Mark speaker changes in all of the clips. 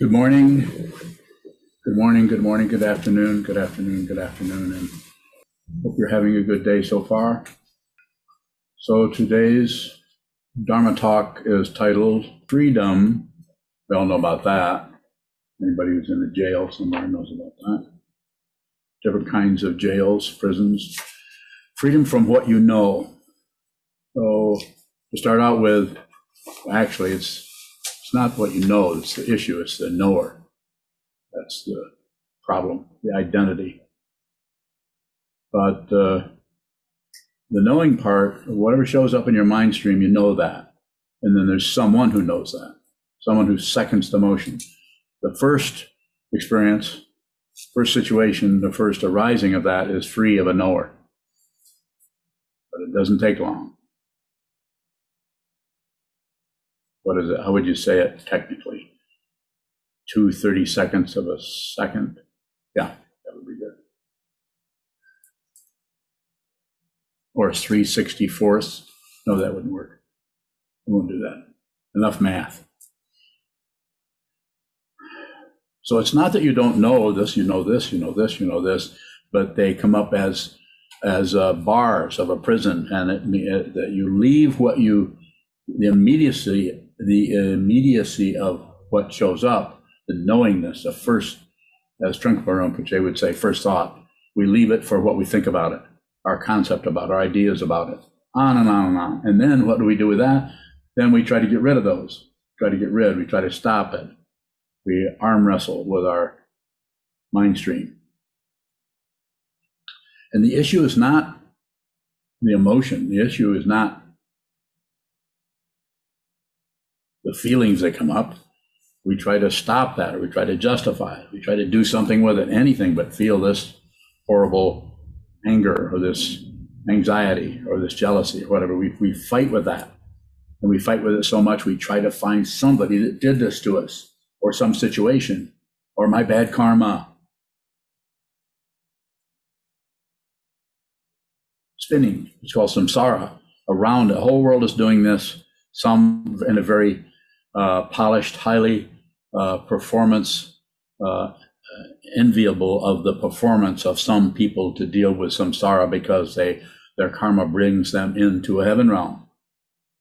Speaker 1: Good morning. Good morning, good morning, good afternoon, good afternoon, good afternoon, and hope you're having a good day so far. So today's Dharma talk is titled Freedom. We all know about that. Anybody who's in a jail somewhere knows about that. Different kinds of jails, prisons. Freedom from what you know. So to start out with, actually, it's it's not what you know that's the issue, it's the knower. That's the problem, the identity. But uh, the knowing part, whatever shows up in your mind stream, you know that. And then there's someone who knows that, someone who seconds the motion. The first experience, first situation, the first arising of that is free of a knower. But it doesn't take long. What is it? How would you say it technically? Two thirty seconds of a second? Yeah, that would be good. Or three sixty fourths? No, that wouldn't work. We won't do that. Enough math. So it's not that you don't know this, you know this, you know this, you know this, but they come up as as uh, bars of a prison, and it, it, that you leave what you the immediacy the uh, immediacy of what shows up, the knowingness, the first, as Trungpa Rinpoche would say, first thought. We leave it for what we think about it, our concept about, it, our ideas about it, on and on and on. And then what do we do with that? Then we try to get rid of those, try to get rid, we try to stop it. We arm wrestle with our mind stream. And the issue is not the emotion, the issue is not the feelings that come up, we try to stop that or we try to justify it. We try to do something with it, anything but feel this horrible anger or this anxiety or this jealousy or whatever. We, we fight with that. And we fight with it so much, we try to find somebody that did this to us or some situation or my bad karma. Spinning, it's called samsara. Around the whole world is doing this, some in a very uh, polished, highly uh, performance uh, enviable of the performance of some people to deal with samsara because they their karma brings them into a heaven realm.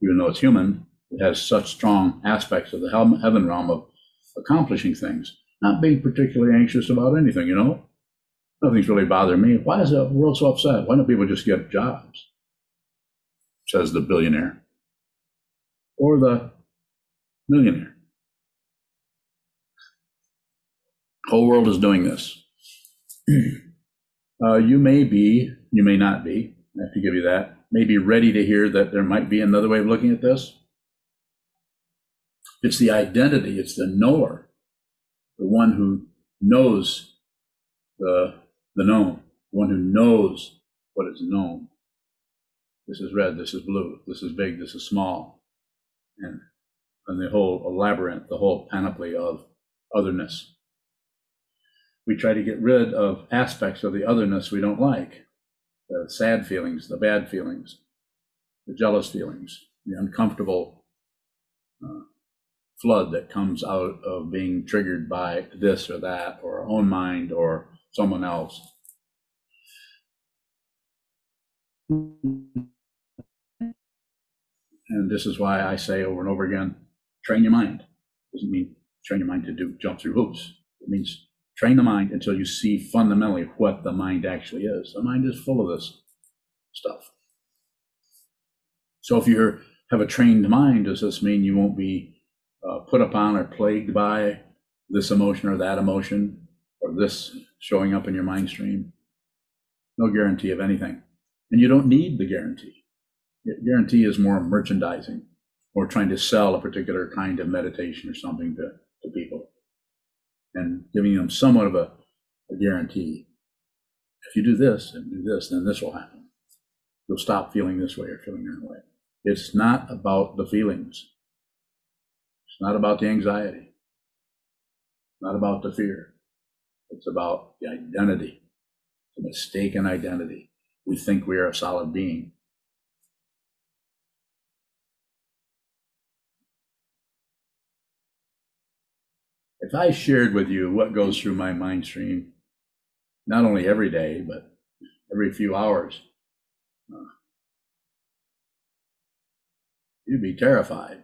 Speaker 1: Even though it's human, it has such strong aspects of the heaven realm of accomplishing things, not being particularly anxious about anything, you know? Nothing's really bothering me. Why is the world so upset? Why don't people just get jobs? Says the billionaire. Or the millionaire. Whole world is doing this. uh, you may be, you may not be. I have to give you that. May be ready to hear that there might be another way of looking at this. It's the identity, it's the knower, the one who knows the, the known, the one who knows what is known. This is red, this is blue, this is big, this is small. And and the whole labyrinth, the whole panoply of otherness. We try to get rid of aspects of the otherness we don't like the sad feelings, the bad feelings, the jealous feelings, the uncomfortable uh, flood that comes out of being triggered by this or that, or our own mind or someone else. And this is why I say over and over again train your mind. Doesn't mean train your mind to do jump through hoops. It means train the mind until you see fundamentally what the mind actually is. The mind is full of this stuff. So if you have a trained mind, does this mean you won't be uh, put upon or plagued by this emotion or that emotion or this showing up in your mind stream? No guarantee of anything. And you don't need the guarantee. The guarantee is more merchandising or trying to sell a particular kind of meditation or something to, to people and giving them somewhat of a, a guarantee. If you do this and do this, then this will happen. You'll stop feeling this way or feeling that way. It's not about the feelings. It's not about the anxiety. It's not about the fear. It's about the identity, the mistaken identity. We think we are a solid being. If I shared with you what goes through my mind stream, not only every day, but every few hours, uh, you'd be terrified.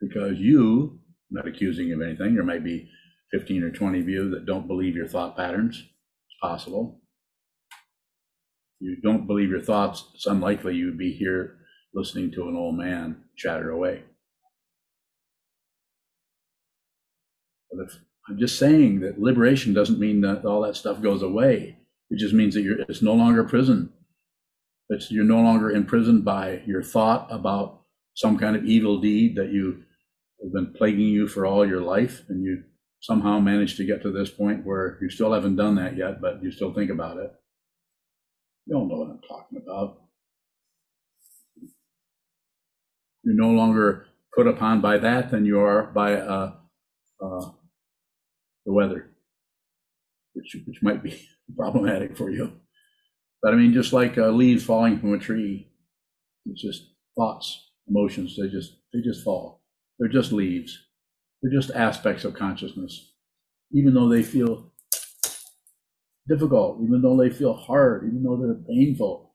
Speaker 1: Because you, I'm not accusing you of anything, there might be 15 or 20 of you that don't believe your thought patterns. It's possible. If you don't believe your thoughts, it's unlikely you'd be here listening to an old man chatter away. But if I'm just saying that liberation doesn't mean that all that stuff goes away. It just means that you're it's no longer a prison. It's you're no longer imprisoned by your thought about some kind of evil deed that you have been plaguing you for all your life, and you somehow managed to get to this point where you still haven't done that yet, but you still think about it. You all know what I'm talking about. You're no longer put upon by that than you are by a, uh, the weather, which which might be problematic for you. But I mean, just like uh, leaves falling from a tree, it's just thoughts, emotions. They just they just fall. They're just leaves. They're just aspects of consciousness, even though they feel difficult, even though they feel hard, even though they're painful,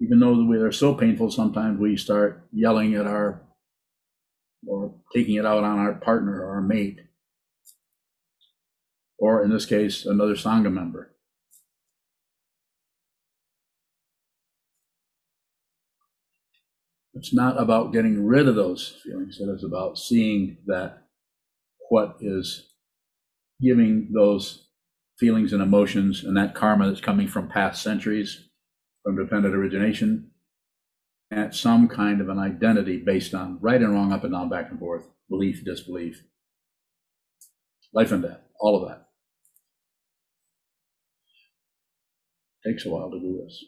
Speaker 1: even though they're so painful. Sometimes we start yelling at our or taking it out on our partner or our mate or in this case, another Sangha member. It's not about getting rid of those feelings, it is about seeing that what is giving those feelings and emotions and that karma that's coming from past centuries, from dependent origination, at some kind of an identity based on right and wrong, up and down, back and forth, belief, disbelief, life and death, all of that. Takes a while to do this.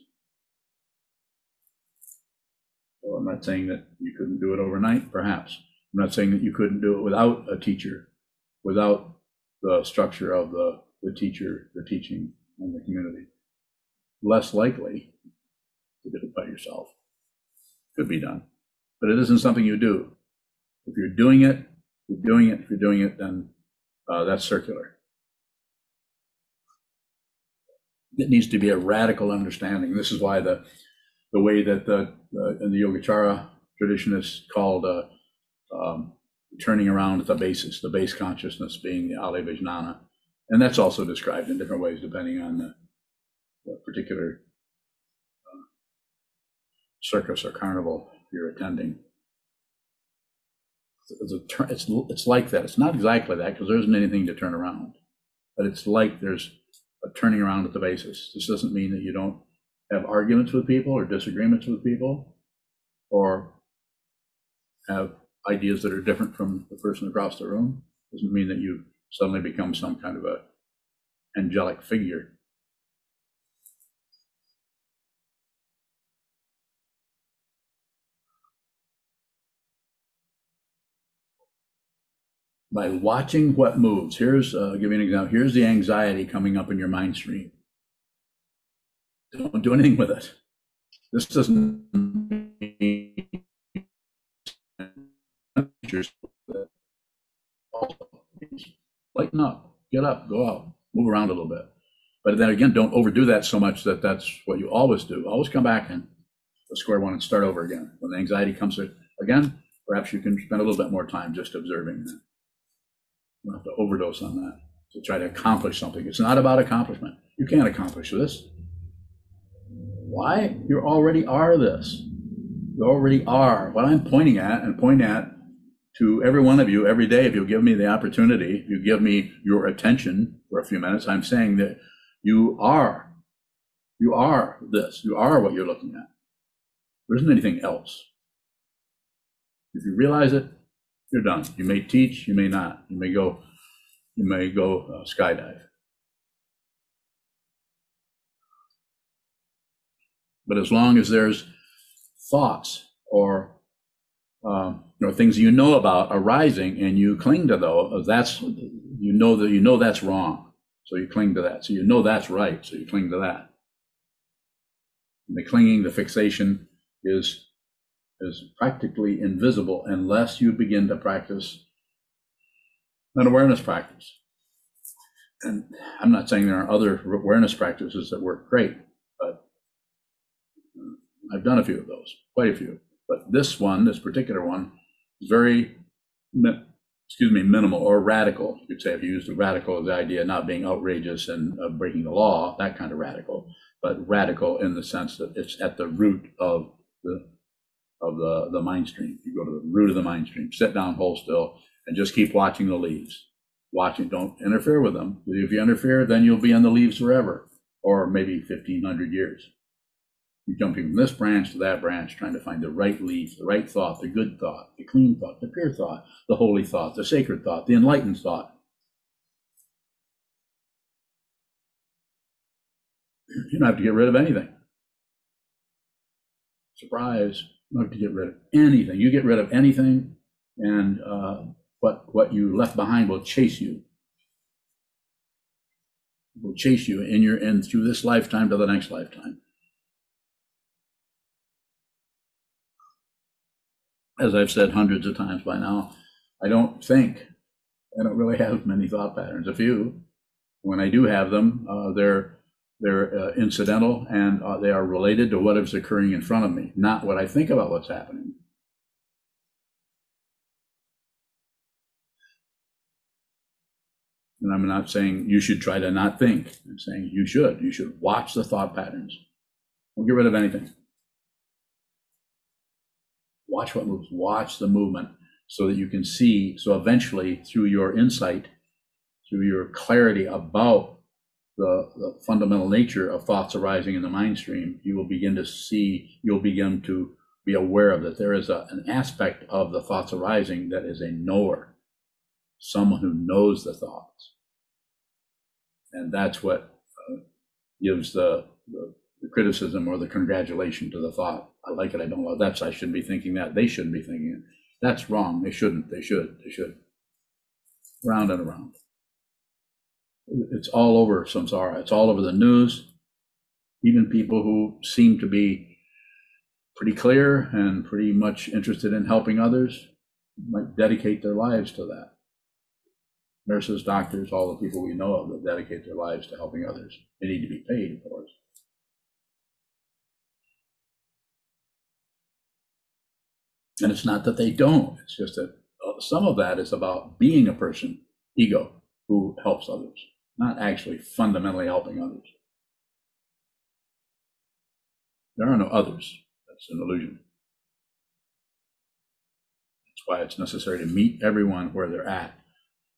Speaker 1: So I'm not saying that you couldn't do it overnight, perhaps. I'm not saying that you couldn't do it without a teacher, without the structure of the, the teacher, the teaching, and the community. Less likely to do it by yourself. Could be done. But it isn't something you do. If you're doing it, you're doing it. If you're doing it, then uh, that's circular. It needs to be a radical understanding. This is why the the way that the, the in the Yogacara tradition is called uh, um, turning around at the basis, the base consciousness being the Alaya Vijnana. And that's also described in different ways depending on the, the particular uh, circus or carnival you're attending. It's, it's, it's like that. It's not exactly that because there isn't anything to turn around, but it's like there's a turning around at the basis. This doesn't mean that you don't have arguments with people or disagreements with people or have ideas that are different from the person across the room. Doesn't mean that you suddenly become some kind of a angelic figure. By watching what moves. Here's, uh, give you an example. Here's the anxiety coming up in your mind stream. Don't do anything with it. This doesn't lighten up, get up, go out, move around a little bit. But then again, don't overdo that so much that that's what you always do. Always come back and square one and start over again. When the anxiety comes again, perhaps you can spend a little bit more time just observing that don't have to overdose on that to try to accomplish something. It's not about accomplishment. You can't accomplish this. Why? You already are this. You already are. What I'm pointing at and point at to every one of you every day, if you give me the opportunity, if you give me your attention for a few minutes, I'm saying that you are. You are this. You are what you're looking at. There isn't anything else. If you realize it, you're done. You may teach, you may not. You may go, you may go uh, skydive. But as long as there's thoughts or um, know things you know about arising and you cling to those, that's you know that you know that's wrong, so you cling to that. So you know that's right, so you cling to that. And the clinging, the fixation is is practically invisible unless you begin to practice an awareness practice. And I'm not saying there are other awareness practices that work great, but I've done a few of those, quite a few. But this one, this particular one, is very, excuse me, minimal or radical. You could say if you use the radical, the idea not being outrageous and uh, breaking the law, that kind of radical, but radical in the sense that it's at the root of the of the, the mind stream. You go to the root of the mind stream, sit down, hold still, and just keep watching the leaves. Watching, don't interfere with them. If you interfere, then you'll be on the leaves forever, or maybe 1500 years. You're jumping from this branch to that branch, trying to find the right leaf, the right thought, the good thought, the clean thought, the pure thought, the holy thought, the sacred thought, the enlightened thought. You don't have to get rid of anything. Surprise, don't to get rid of anything. You get rid of anything, and uh, what, what you left behind will chase you. Will chase you in your in through this lifetime to the next lifetime. as I've said hundreds of times by now, I don't think. I don't really have many thought patterns. A few. When I do have them, uh, they're they're uh, incidental and uh, they are related to what is occurring in front of me, not what I think about what's happening. And I'm not saying you should try to not think. I'm saying you should. You should watch the thought patterns. Don't get rid of anything. Watch what moves. Watch the movement so that you can see. So eventually, through your insight, through your clarity about the, the, fundamental nature of thoughts arising in the mind stream, you will begin to see, you'll begin to be aware of that there is a, an aspect of the thoughts arising that is a knower, someone who knows the thoughts. And that's what uh, gives the, the, the criticism or the congratulation to the thought. I like it, I don't like that's I shouldn't be thinking that. They shouldn't be thinking it. That's wrong. They shouldn't. They should. They should. Round and around. It's all over samsara. It's all over the news. Even people who seem to be pretty clear and pretty much interested in helping others might dedicate their lives to that. Nurses, doctors, all the people we know of that dedicate their lives to helping others. They need to be paid, of course. And it's not that they don't, it's just that uh, some of that is about being a person, ego, who helps others, not actually fundamentally helping others. There are no others. That's an illusion. That's why it's necessary to meet everyone where they're at.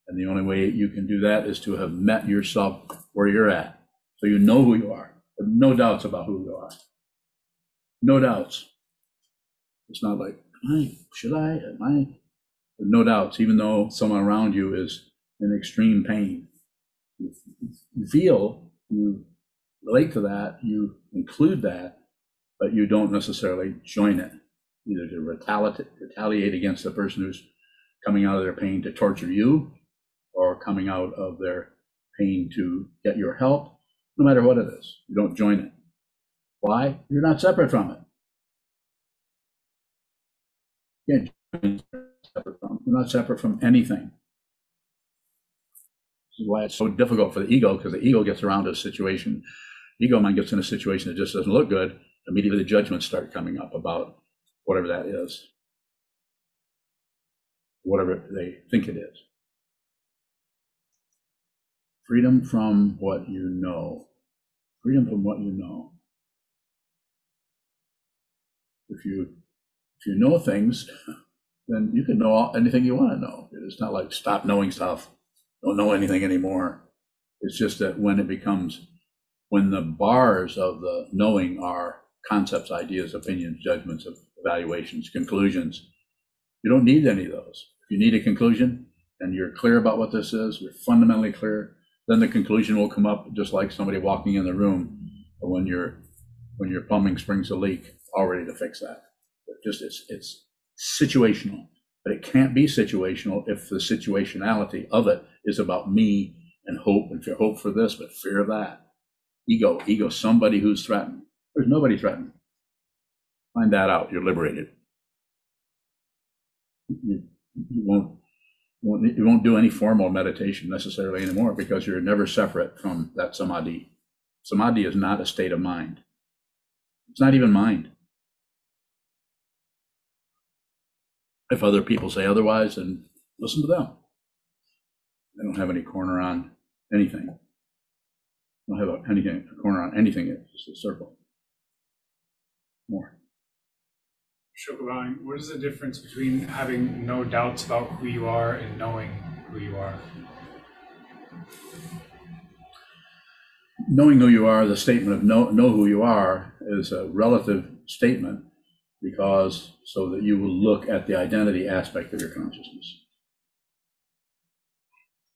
Speaker 1: And the only way you can do that is to have met yourself where you're at. So you know who you are. no doubts about who you are. No doubts. It's not like, I, should I? Am I? No doubts, even though someone around you is in extreme pain. You, you feel, you relate to that, you include that, but you don't necessarily join it, either to retaliate, retaliate against the person who's coming out of their pain to torture you or coming out of their pain to get your help, no matter what it is. You don't join it. Why? You're not separate from it. Yeah, separate from. We're not separate from anything. Why it's so difficult for the ego, because the ego gets around a situation, ego mind gets in a situation that just doesn't look good. Immediately the judgments start coming up about whatever that is, whatever they think it is. Freedom from what you know. Freedom from what you know. If you if you know things, then you can know anything you want to know. It's not like stop knowing stuff, don't know anything anymore. It's just that when it becomes, when the bars of the knowing are concepts, ideas, opinions, judgments, evaluations, conclusions, you don't need any of those. If you need a conclusion and you're clear about what this is, you're fundamentally clear, then the conclusion will come up just like somebody walking in the room when your when your plumbing springs a leak, all ready to fix that just it's it's situational, but it can't be situational if the situationality of it is about me and hope and fear, hope for this, but fear that. Ego, ego, somebody who's threatened. There's nobody threatened. Find that out. You're liberated. You, you won't won't, you won't do any formal meditation necessarily anymore because you're never separate from that samadhi. Samadhi is not a state of mind. It's not even mind. If other people say otherwise, then listen to them. I don't have any corner on anything. I don't have anything, a corner on anything. It's just a circle. More.
Speaker 2: Shukavani, what is the difference between having no doubts about who you are and knowing who you are?
Speaker 1: Knowing who you are, the statement of know, know who you are is a relative statement because so that you will look at the identity aspect of your consciousness.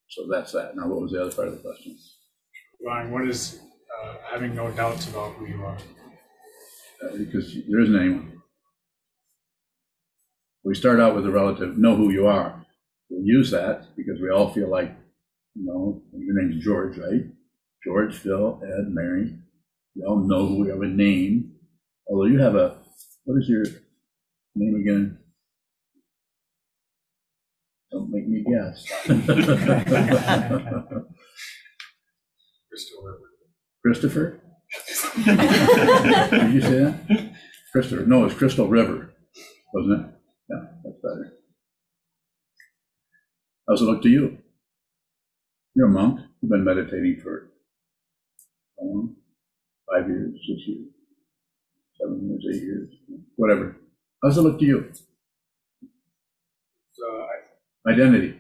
Speaker 1: So that's that. Now, what was the other part of the question?
Speaker 2: Ryan, what is uh, having no doubts about who you are?
Speaker 1: Uh, because there isn't anyone. We start out with the relative, know who you are. We use that because we all feel like, you know, your name's George, right? George, Phil, Ed, Mary. We all know who we have a name. Although you have a, what is your name again? Don't make me guess. Christopher? Did you say that? Christopher, no, it's Crystal River, wasn't it? Yeah, that's better. How's it look to you? You're a monk. You've been meditating for how long? Five years, six years, seven years, eight years, whatever. How's it look to you?
Speaker 2: Uh,
Speaker 1: Identity.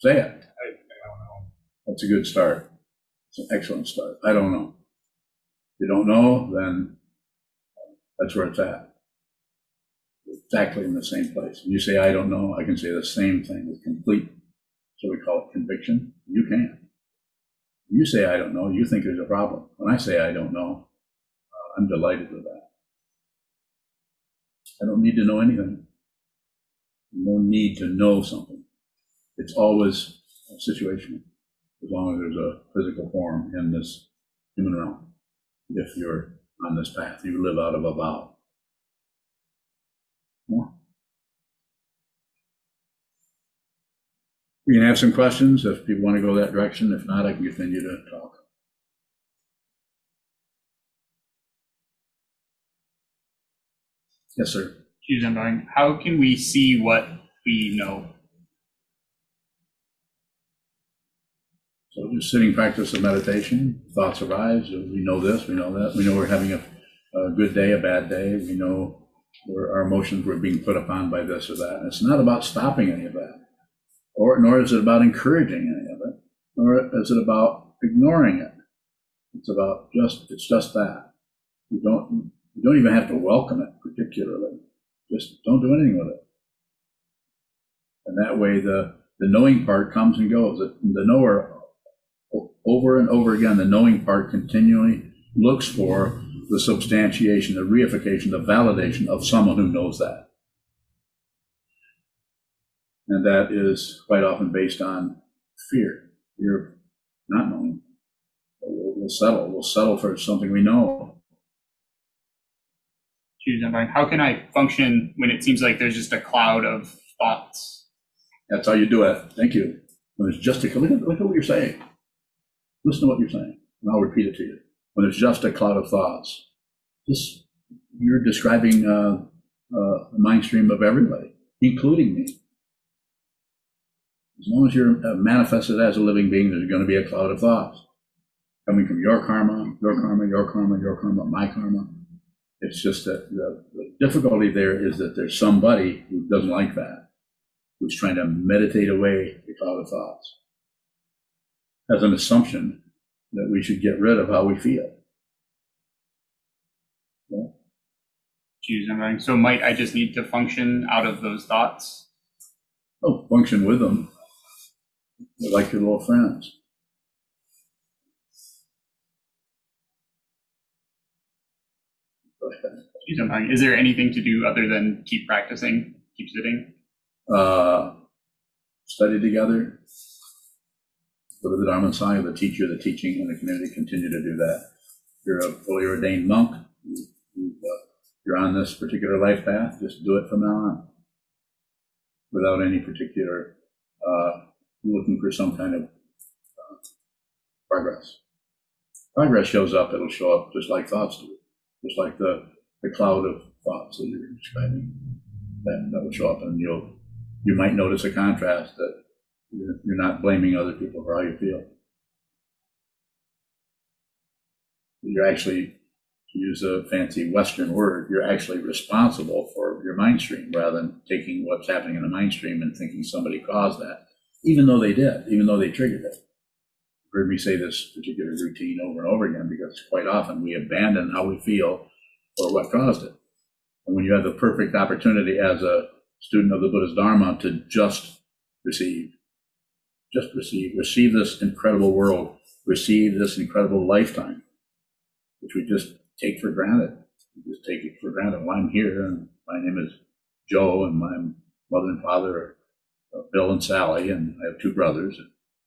Speaker 1: Say it.
Speaker 2: I, I don't know.
Speaker 1: That's a good start. It's an excellent start. I don't know. If you don't know, then that's where it's at. Exactly in the same place. When you say, I don't know, I can say the same thing with complete, so we call it conviction. You can. You say, I don't know, you think there's a problem. When I say, I don't know, uh, I'm delighted with that. I don't need to know anything. No need to know something. It's always situational, as long as there's a physical form in this human realm. If you're on this path, you live out of a vow. More. We can have some questions if people want to go that direction. If not, I can continue to talk. Yes, sir.
Speaker 3: Choose undying. How can we see what we know?
Speaker 1: So just sitting practice of meditation, thoughts arise. We know this, we know that. We know we're having a, a good day, a bad day. We know our emotions were being put upon by this or that. And it's not about stopping any of that, or nor is it about encouraging any of it, nor is it about ignoring it. It's about just it's just that. You don't you don't even have to welcome it particularly. Just don't do anything with it. And that way the the knowing part comes and goes. The, the knower over and over again, the knowing part continually looks for the substantiation, the reification, the validation of someone who knows that. And that is quite often based on fear, fear of not knowing. We'll, we'll settle. We'll settle for something we know.
Speaker 3: How can I function when it seems like there's just a cloud of thoughts?
Speaker 1: That's how you do it. Thank you. When it's just a look at, look at what you're saying. Listen to what you're saying, and I'll repeat it to you. When it's just a cloud of thoughts, just you're describing uh, uh, the mind stream of everybody, including me. As long as you're uh, manifested as a living being, there's going to be a cloud of thoughts coming from your karma, your karma, your karma, your karma, my karma. It's just that the, the difficulty there is that there's somebody who doesn't like that, who's trying to meditate away the cloud of thoughts as an assumption that we should get rid of how we feel. Yeah.
Speaker 3: Choose. So might I just need to function out of those thoughts?
Speaker 1: Oh, function with them. They're like your little friends.
Speaker 3: Is there anything to do other than keep practicing, keep sitting?
Speaker 1: Uh, study together. Go to the Dharma Sangha, the teacher, the teaching, and the community continue to do that. You're a fully ordained monk. You, you, uh, you're on this particular life path. Just do it from now on. without any particular uh, looking for some kind of uh, progress. Progress shows up, it'll show up just like thoughts do, just like the, the cloud of thoughts that you're describing. That, that will show up, and you'll you might notice a contrast that you're, you're not blaming other people for how you feel. You're actually, to use a fancy Western word, you're actually responsible for your mind stream rather than taking what's happening in the mind stream and thinking somebody caused that, even though they did, even though they triggered it. You've heard me say this particular routine over and over again because quite often we abandon how we feel or what caused it. And when you have the perfect opportunity as a student of the Buddha's Dharma to just receive, just receive, receive this incredible world, receive this incredible lifetime, which we just take for granted. We just take it for granted. Well, I'm here, and my name is Joe, and my mother and father are Bill and Sally, and I have two brothers.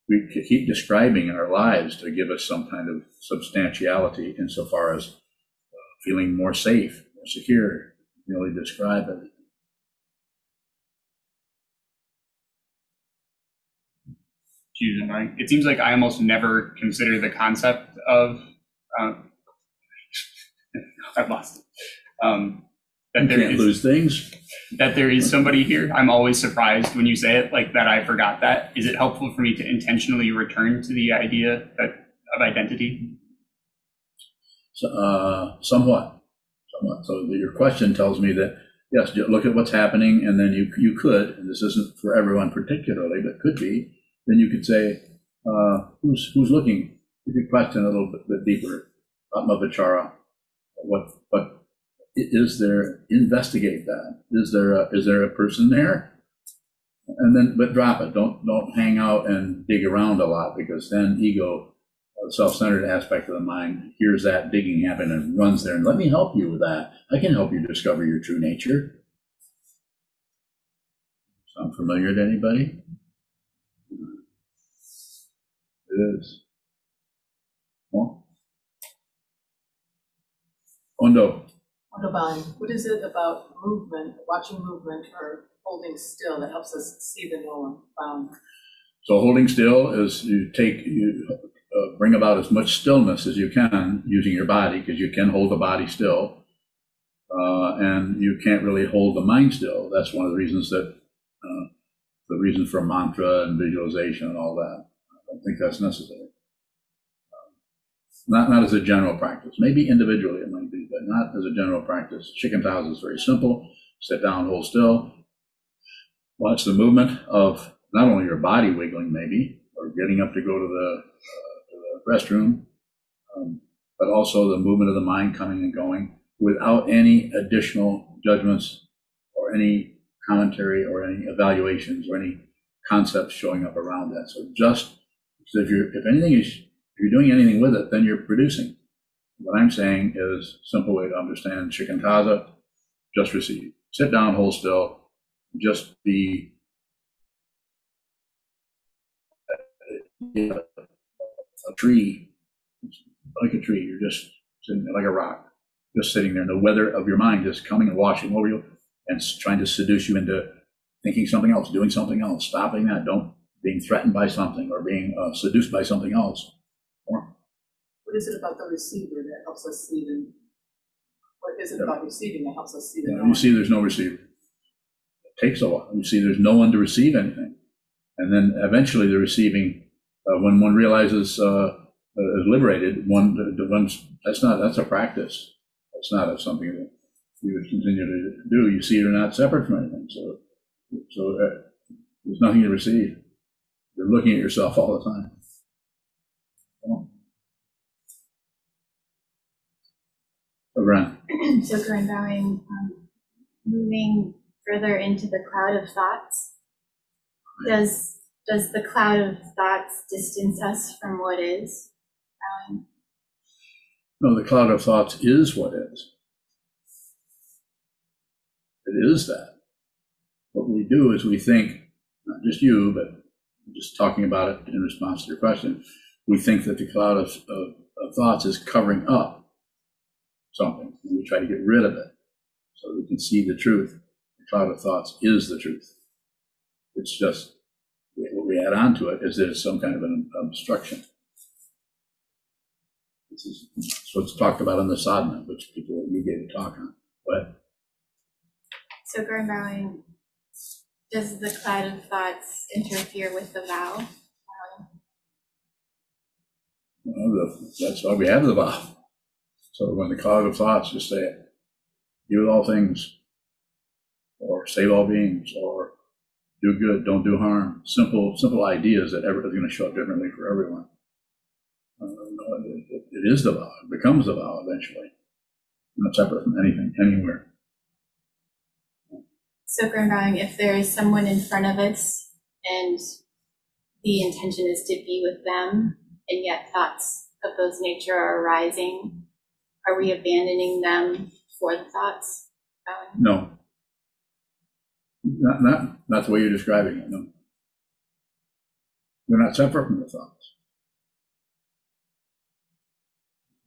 Speaker 1: We keep describing our lives to give us some kind of substantiality insofar as uh, feeling more safe, more secure, really describe everything.
Speaker 3: Choosing right. It seems like I almost never consider the concept of. Um, I've lost it. Um,
Speaker 1: You
Speaker 3: there
Speaker 1: can't
Speaker 3: is
Speaker 1: lose things.
Speaker 3: that there is somebody here. I'm always surprised when you say it like that. I forgot that. Is it helpful for me to intentionally return to the idea that of identity?
Speaker 1: So, uh, somewhat, somewhat. So your question tells me that yes, you look at what's happening, and then you you could, and this isn't for everyone particularly, but could be. Then you could say, uh, who's who's looking? You could question a little bit, bit deeper, Atma Vichara. What what is there? Investigate that. Is there a, is there a person there? And then, but drop it. Don't don't hang out and dig around a lot because then ego self-centered aspect of the mind hears that digging happen and runs there and let me help you with that. I can help you discover your true nature. Sound familiar to anybody? It is. Well, Ondo,
Speaker 4: What is it about movement, watching movement or holding still that helps us see the known found?
Speaker 1: so holding still is you take you uh, bring about as much stillness as you can using your body because you can hold the body still uh, and you can't really hold the mind still. That's one of the reasons that uh, the reason for mantra and visualization and all that. I don't think that's necessary. Um, not not as a general practice. Maybe individually it might be but not as a general practice shikantaza is very simple sit down hold still watch the movement of not only your body wiggling maybe or getting up to go to the, uh, to the restroom, um, but also the movement of the mind coming and going without any additional judgments or any commentary or any evaluations or any concepts showing up around that. So just if you're if anything is if you're doing anything with it, then you're producing. What I'm saying is simple way to understand shikantaza, just receive. Sit down, hold still, just be a tree, like a tree. You're just sitting there like a rock, just sitting there. And the weather of your mind is coming and washing over you and trying to seduce you into thinking something else, doing something else, stopping that. Don't being threatened by something or being uh, seduced by something else.
Speaker 4: What is it about the receiver that helps us see the, what is it about receiving that helps us see the
Speaker 1: you, see, there's no receiver. It takes a while. You see, there's no one to receive anything, and then eventually the receiving, uh, when one realizes uh, uh, is liberated, one the one's that's not that's a practice. That's not a, something that you would continue to do. You see, you're not separate from anything. So, so uh, there's nothing to receive. You're looking at yourself all the time. So, Gren,
Speaker 5: So going going, um, moving further into the cloud of thoughts. Does does the cloud of thoughts distance us from what is? Bowing.
Speaker 1: No, the cloud of thoughts is what is. It is that. What we do is we think, not just you, but just talking about it in response to your question, we think that the cloud of, of, of thoughts is covering up something, and we try to get rid of it so we can see the truth. The cloud of thoughts is the truth. It's just, what we add on to it is there's some kind of an obstruction. This is, it's talked about in the sadhana, which people, you gave a talk on, What?
Speaker 5: So Gurnbowing, does the cloud of thoughts interfere with the vow?
Speaker 1: the, that's why we have the vow. So when the cloud of thoughts, is it. Be with all things, or save all beings, or do good, don't do harm. Simple, simple ideas that everybody's going to show up differently for everyone. Uh, it, it- it is the vow. It becomes the vow eventually. Not separate from anything, anywhere.
Speaker 5: So Gurnbowing, if there is someone in front of us and the intention is to be with them, and yet thoughts of those nature are arising, are we abandoning them for the thoughts? Bowing?
Speaker 1: No. Not, not, not the way you're describing it, no. They're not separate from the thoughts.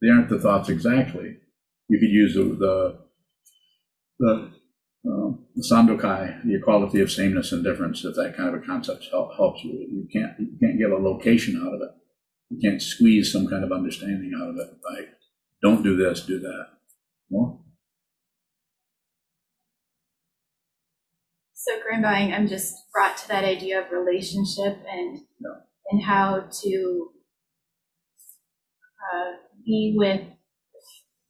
Speaker 1: They aren't the thoughts exactly. You could use the, the, the, um, the Sandokai, the equality of sameness and difference, if that kind of a concept help, helps you. You can't, you can't get a location out of it. You can't squeeze some kind of understanding out of it by, don't do this, do that. Well,
Speaker 5: So Gurnbowing, I'm just brought to that idea of relationship and
Speaker 1: Yeah.
Speaker 5: and how to uh, be with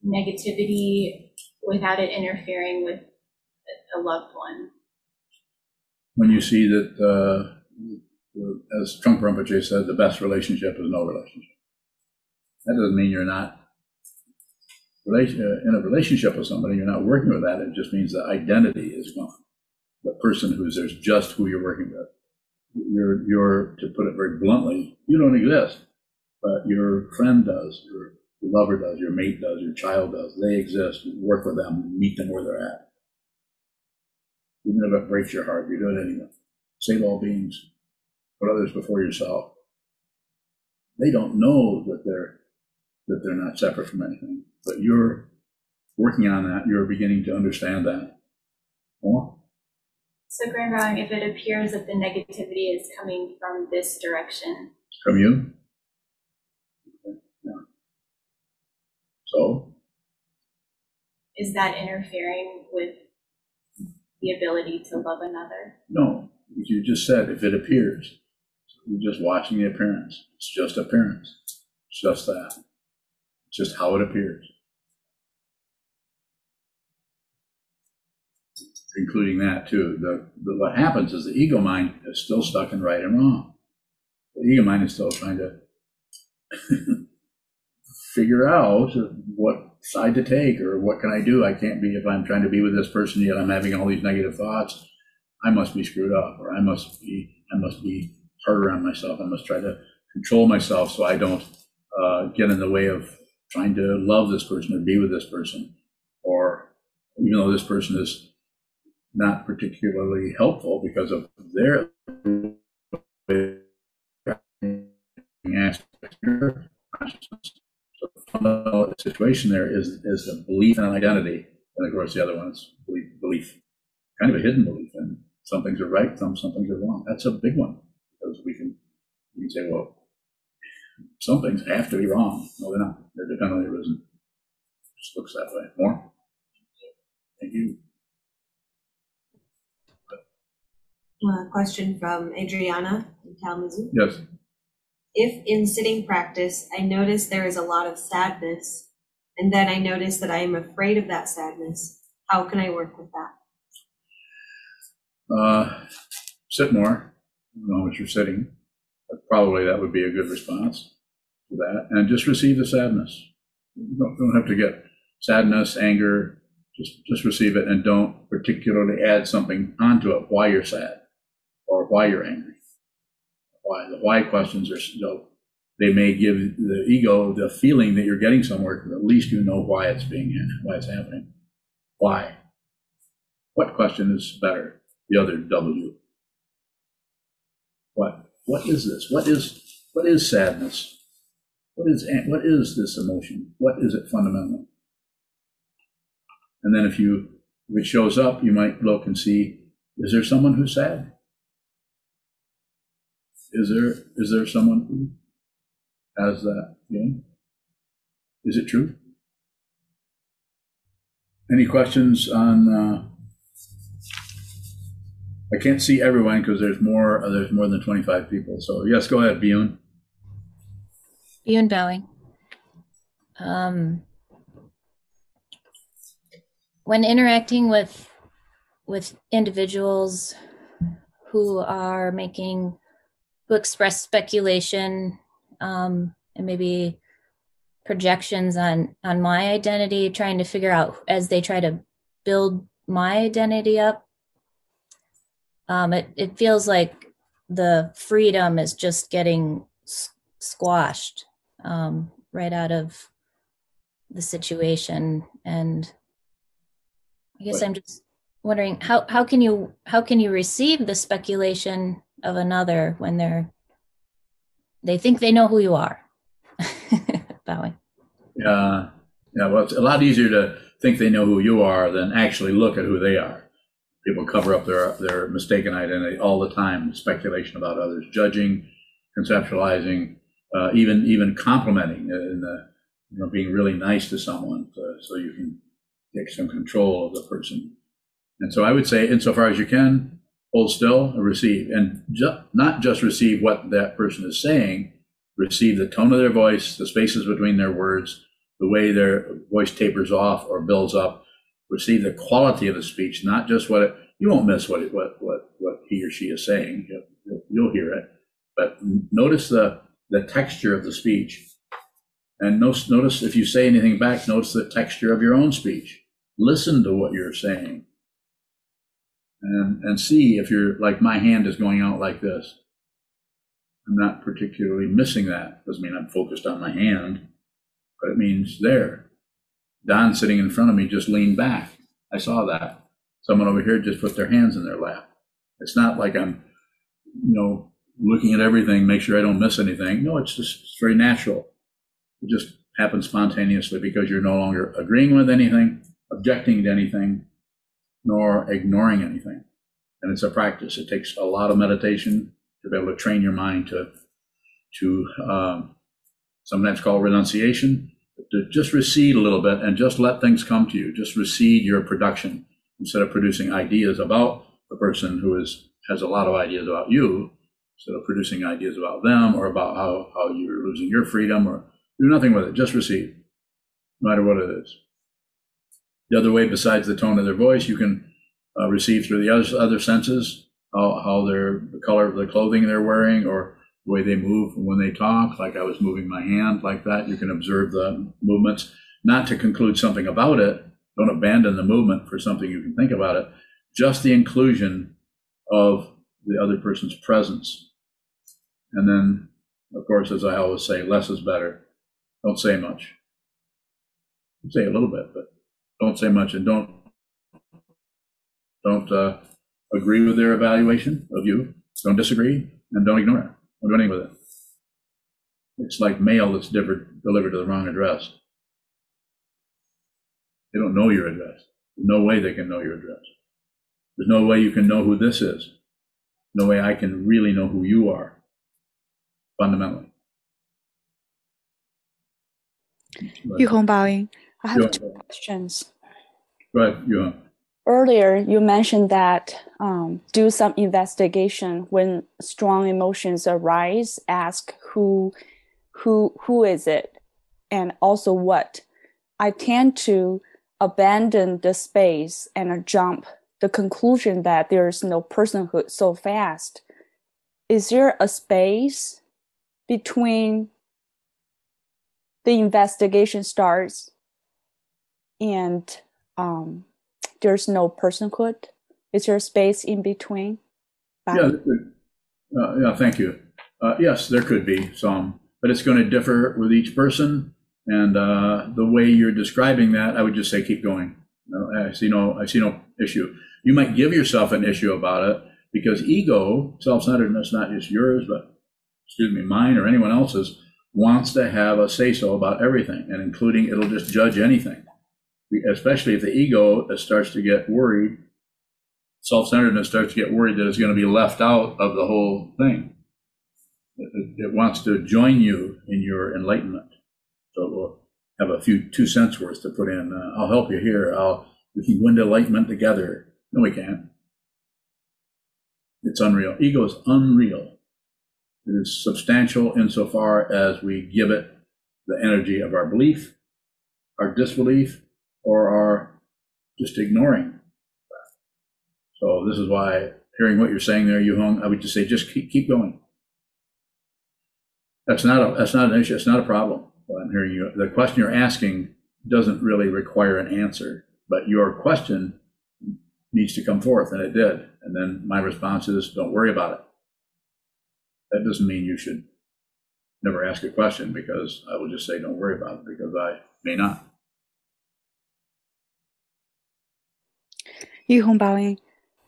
Speaker 5: negativity without it interfering with a- a loved one.
Speaker 1: when you see that, uh, as Trungpa Rinpoche said, the best relationship is no relationship. That doesn't mean you're not uh, in a relationship with somebody, you're not working with that. It just means the identity is gone. The person who's there's just who you're working with. You're, you're, to put it very bluntly, you don't exist, but your friend does, your lover does, your mate does, your child does. They exist. Work with them, meet them where they're at. Even if it breaks your heart, you do it anyway. Save all beings. Put others before yourself. They don't know that they're that they're not separate from anything, but you're working on that. You're beginning to understand that more.
Speaker 5: So Gurnbowing, if it appears that the negativity is coming from this direction,
Speaker 1: From you. Okay, yeah. So
Speaker 5: is that interfering with the ability to love another?
Speaker 1: no, you just said if it appears, you're just watching the appearance. It's just appearance. It's just that. Just how it appears. including that too. The, the what happens is the ego mind is still stuck in right and wrong. The ego mind is still trying to figure out what side to take or what can I do. I can't be if I'm trying to be with this person yet I'm having all these negative thoughts. I must be screwed up, or I must be I must be harder on myself. I must try to control myself so I don't uh, get in the way of trying to love this person or be with this person, or even though this person is not particularly helpful because of their the situation there is is a belief in an identity, and of course the other one is belief, belief, kind of a hidden belief, and some things are right, some some things are wrong. That's a big one because we can we can say, well, some things have to be wrong. No, they're not. They're dependently arisen. Just looks that way. More. Thank you.
Speaker 6: Uh, question from Adriana in Kalamazoo.
Speaker 1: Yes.
Speaker 6: If in sitting practice I notice there is a lot of sadness, and then I notice that I am afraid of that sadness, how can I work with that?
Speaker 1: Uh, sit more. I don't know what you're sitting, probably that would be a good response to that. And just receive the sadness. You don't, don't have to get sadness, anger. Just just receive it, and don't particularly add something onto it. Why you're sad, or why you're angry. Why the why questions are they may give the ego the feeling that you're getting somewhere. But at least you know why it's being why it's happening. Why? What question is better? The other W. What? What is this? What is what is sadness? What is what is this emotion? What is it fundamentally? And then if you if it shows up, you might look and see, is there someone who's sad? Is there, is there someone who has that feeling? Is it true? Any questions on, uh, I can't see everyone because there's more, uh, there's more than 25 people. So yes, go ahead, Bjorn.
Speaker 7: Bjorn Bowing. Um, when interacting with with individuals who are making who express speculation um, and maybe projections on on my identity, trying to figure out as they try to build my identity up. Um, it it feels like the freedom is just getting squashed um, right out of the situation and i guess i'm just wondering how how can you how can you receive the speculation of another when they're they think they know who you are bowing
Speaker 1: Yeah, yeah. Well, it's a lot easier to think they know who you are than actually look at who they are. People cover up their their mistaken identity all the time. Speculation about others, judging, conceptualizing, uh, even even complimenting, uh, and uh, you know, being really nice to someone to, so you can take some control of the person. And so I would say, insofar as you can, hold still and receive, and ju- not just receive what that person is saying, receive the tone of their voice, the spaces between their words, the way their voice tapers off or builds up. Receive the quality of the speech, not just what it, you won't miss what it, what what what he or she is saying. You'll, you'll, hear it, but notice the the texture of the speech, and notice notice if you say anything back, notice the texture of your own speech. Listen to what you're saying, and and see if you're like my hand is going out like this. I'm not particularly missing that. Doesn't mean I'm focused on my hand, but it means there. Don sitting in front of me just leaned back. I saw that. Someone over here just put their hands in their lap. It's not like I'm, you know, looking at everything, make sure I don't miss anything. No, it's just it's very natural. It just happens spontaneously because you're no longer agreeing with anything, objecting to anything, nor ignoring anything. And it's a practice. It takes a lot of meditation to be able to train your mind to to um, sometimes call renunciation, to just recede a little bit and just let things come to you. Just recede your production instead of producing ideas about the person who is has a lot of ideas about you, instead of producing ideas about them or about how, how you're losing your freedom or do nothing with it. Just recede, no matter what it is. The other way, besides the tone of their voice, you can uh, receive through the other, other senses, how, how they're, the color of the clothing they're wearing or the way they move when they talk, like I was moving my hand like that. You can observe the movements, not to conclude something about it. Don't abandon the movement for something you can think about it. Just the inclusion of the other person's presence. And then, of course, as I always say, less is better. Don't say much. Say a little bit, but don't say much and don't don't uh, agree with their evaluation of you. Don't disagree and don't ignore it. Don't do with it. It's like mail that's delivered, delivered to the wrong address. They don't know your address. There's no way they can know your address. There's no way you can know who this is. No way I can really know who you are, fundamentally. But-
Speaker 8: Yu Hong Baoing. I have two questions.
Speaker 1: Go ahead, Yuhan.
Speaker 8: Earlier, you mentioned that um, do some investigation when strong emotions arise. Ask who, who, who is it, and also what. I tend to abandon the space and jump the conclusion that there is no personhood so fast. Is there a space between the investigation starts and um, there's no personhood? Is there a space in between?
Speaker 1: Yeah, uh, yeah, thank you. Uh, yes, there could be some, but it's going to differ with each person. And uh, the way you're describing that, I would just say keep going. I see no, I see no issue. You might give yourself an issue about it because ego, self-centeredness, not just yours, but excuse me, mine or anyone else's, wants to have a say-so about everything, and including it'll just judge anything. Especially if the ego starts to get worried self-centeredness starts to get worried that it's going to be left out of the whole thing. and it wants to join you in your enlightenment. So it will have a few two cents worth to put in. Uh, I'll help you here. I'll we can into enlightenment together. No, we can't. It's unreal. Ego is unreal. It is substantial insofar as we give it the energy of our belief, our disbelief, or are just ignoring. So this is why hearing what you're saying there, Yu hung, I would just say just keep keep going. That's not a that's not an issue. It's not a problem. What I'm hearing you. The question you're asking doesn't really require an answer, but your question needs to come forth, and it did. And then my response is, don't worry about it. That doesn't mean you should never ask a question because I will just say, don't worry about it because I may not.
Speaker 8: Yu Hong Baoying,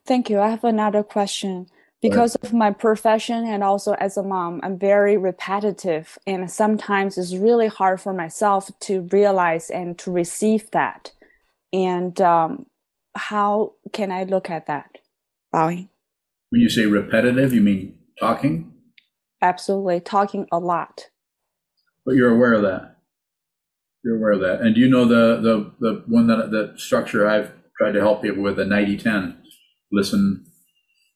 Speaker 8: thank you. I have another question. Because of my profession and also as a mom, I'm very repetitive, and sometimes it's really hard for myself to realize and to receive that. And um, how can I look at that? Bowing.
Speaker 1: When you say repetitive, you mean talking,
Speaker 8: Absolutely. Talking a lot.
Speaker 1: but you're aware of that. You're aware of that. And do you know the, the, the one that, the structure I've tried to help people with, the 90-10? Listen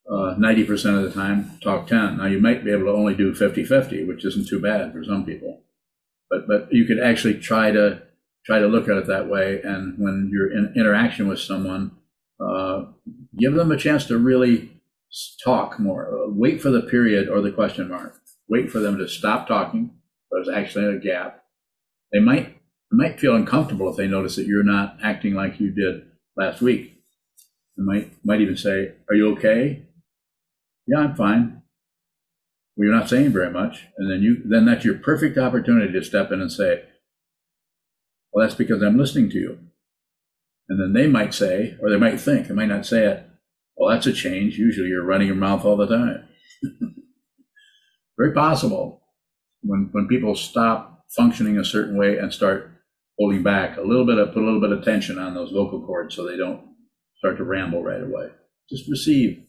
Speaker 1: uh, 90% of the time, talk 10. Now you might be able to only do 50-50, which isn't too bad for some people. But, but you could actually try to, try to look at it that way. And when you're in interaction with someone, uh, give them a chance to really talk more. Uh, wait for the period or the question mark. Wait for them to stop talking. There's actually a gap. They might might feel uncomfortable if they notice that you're not acting like you did last week. They might might even say, "Are you okay?" "Yeah, I'm fine." Well, you're not saying very much, and then you then that's your perfect opportunity to step in and say, "Well, that's because I'm listening to you." And then they might say, or they might think, they might not say it, well, that's a change. Usually you're running your mouth all the time. Very possible when, when people stop functioning a certain way and start holding back a little bit of, put a little bit of tension on those vocal cords so they don't start to ramble right away. Just receive.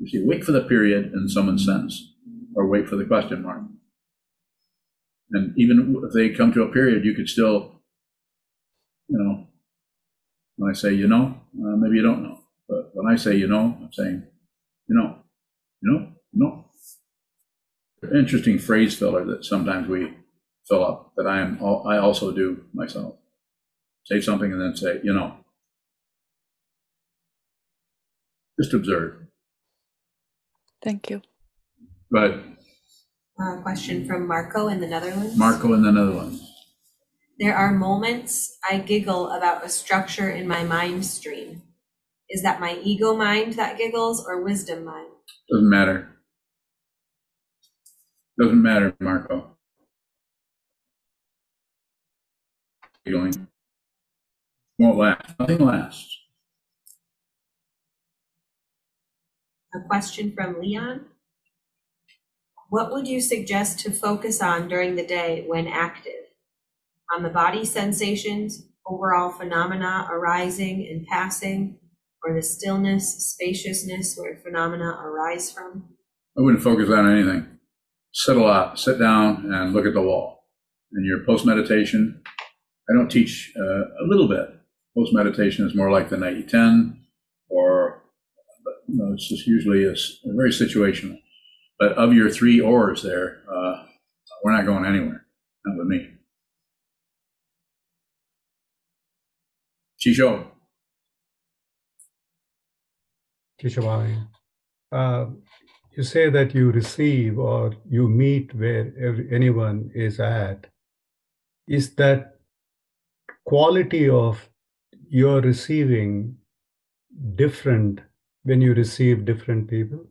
Speaker 1: Receive. Wait for the period in someone's sentence or wait for the question mark. And even if they come to a period, you could still, you know, when I say you know, uh, maybe you don't know. But when I say you know, I'm saying you know, you know, you know. Interesting phrase filler that sometimes we fill up that I am I also do myself. Say something and then say you know. Just observe.
Speaker 8: Thank you.
Speaker 1: But
Speaker 6: Uh, question from Marco in the Netherlands.
Speaker 1: Marco in the Netherlands.
Speaker 6: There are moments I giggle about a structure in my mind stream. Is that my ego mind that giggles or wisdom mind?
Speaker 1: Doesn't matter. Doesn't matter, Marco. Feeling won't last. Nothing lasts.
Speaker 6: A question from Leon. What would you suggest to focus on during the day when active? On the body sensations, overall phenomena arising and passing, or the stillness, spaciousness where phenomena arise from?
Speaker 1: I wouldn't focus on anything. Sit a lot, sit down and look at the wall. In your post meditation, I don't teach uh, a little bit. Post meditation is more like the 90 10, or you know, it's just usually a, a very situational. But of your three oars there, uh, we're not going anywhere. Not with me. Chisho,
Speaker 9: Kishavai, uh, you say that you receive or you meet where anyone is at. Is that quality of your receiving different when you receive different people?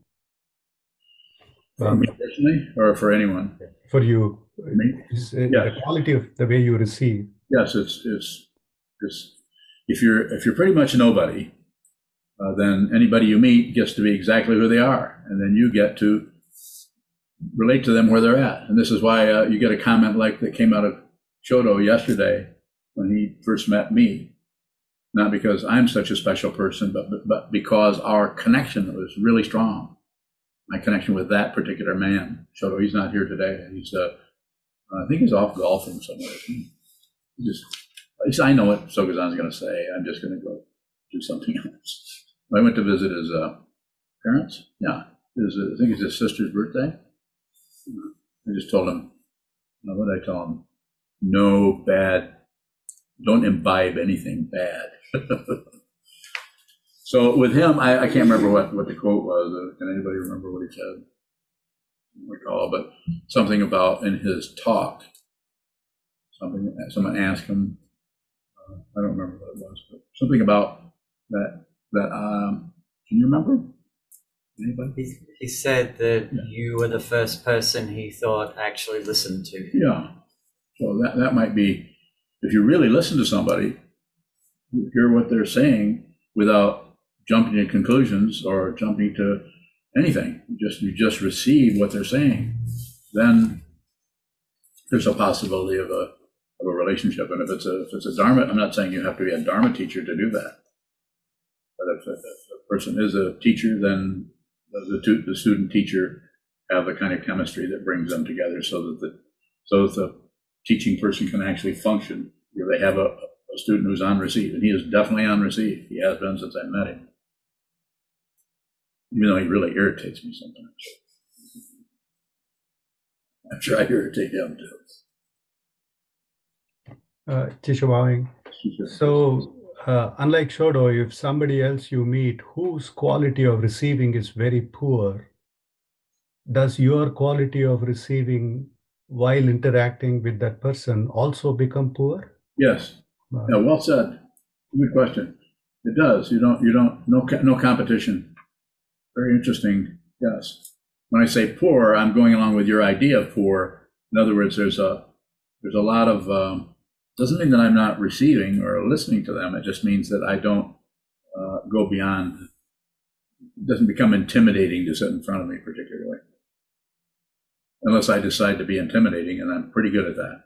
Speaker 1: for me personally, or for anyone?
Speaker 9: for you,
Speaker 1: Me?
Speaker 9: is,
Speaker 1: Yes.
Speaker 9: the quality of the way you receive.
Speaker 1: Yes, it's it's it's if you're if you're pretty much nobody, uh, then anybody you meet gets to be exactly who they are, and then you get to relate to them where they're at. And this is why uh, you get a comment like that came out of Chodo yesterday when he first met me. Not because I'm such a special person, but but, but because our connection was really strong. my connection with that particular man. So he's not here today. He's, uh, I think he's off golfing somewhere. He Just, I know what Sogazan's going to say. I'm just going to go do something else. I went to visit his uh, parents. Yeah, I think it's his sister's birthday. I just told him, what did I tell him? No bad, don't imbibe anything bad. so with him, I, I can't remember what, what the quote was. Uh, Can anybody remember what he said? I don't recall, but something about in his talk, something, someone asked him, uh, I don't remember what it was, but something about that, that, um, can you remember? Anybody?
Speaker 10: He, he said that
Speaker 1: Yeah.
Speaker 10: you were the first person he thought actually listened to.
Speaker 1: Yeah. So that, that might be, if you really listen to somebody, hear what they're saying without jumping to conclusions or jumping to anything. Just, you just receive what they're saying. Then there's a possibility of a, of a relationship. And if it's a, if it's a Dharma, I'm not saying you have to be a Dharma teacher to do that. But if, if a person is a teacher, then the, tu- the student teacher have the kind of chemistry that brings them together so that the, so that the teaching person can actually function. If they have a, a student who's on receive, and he is definitely on receive. He has been since I met him. Even though he really irritates me sometimes. I'm sure I irritate him too.
Speaker 9: Uh, Tisha So, uh, unlike Shodo, if somebody else you meet whose quality of receiving is very poor, does your quality of receiving while interacting with that person also become poor?
Speaker 1: Yes.
Speaker 9: Uh,
Speaker 1: Yeah, well said. Good question. It does. You don't, you don't, no, no competition. Very interesting. Yes. When I say poor, I'm going along with your idea of poor. In other words, there's a, there's a lot of, um, doesn't mean that I'm not receiving or listening to them. It just means that I don't uh, go beyond, it doesn't become intimidating to sit in front of me particularly. Unless I decide to be intimidating, and I'm pretty good at that.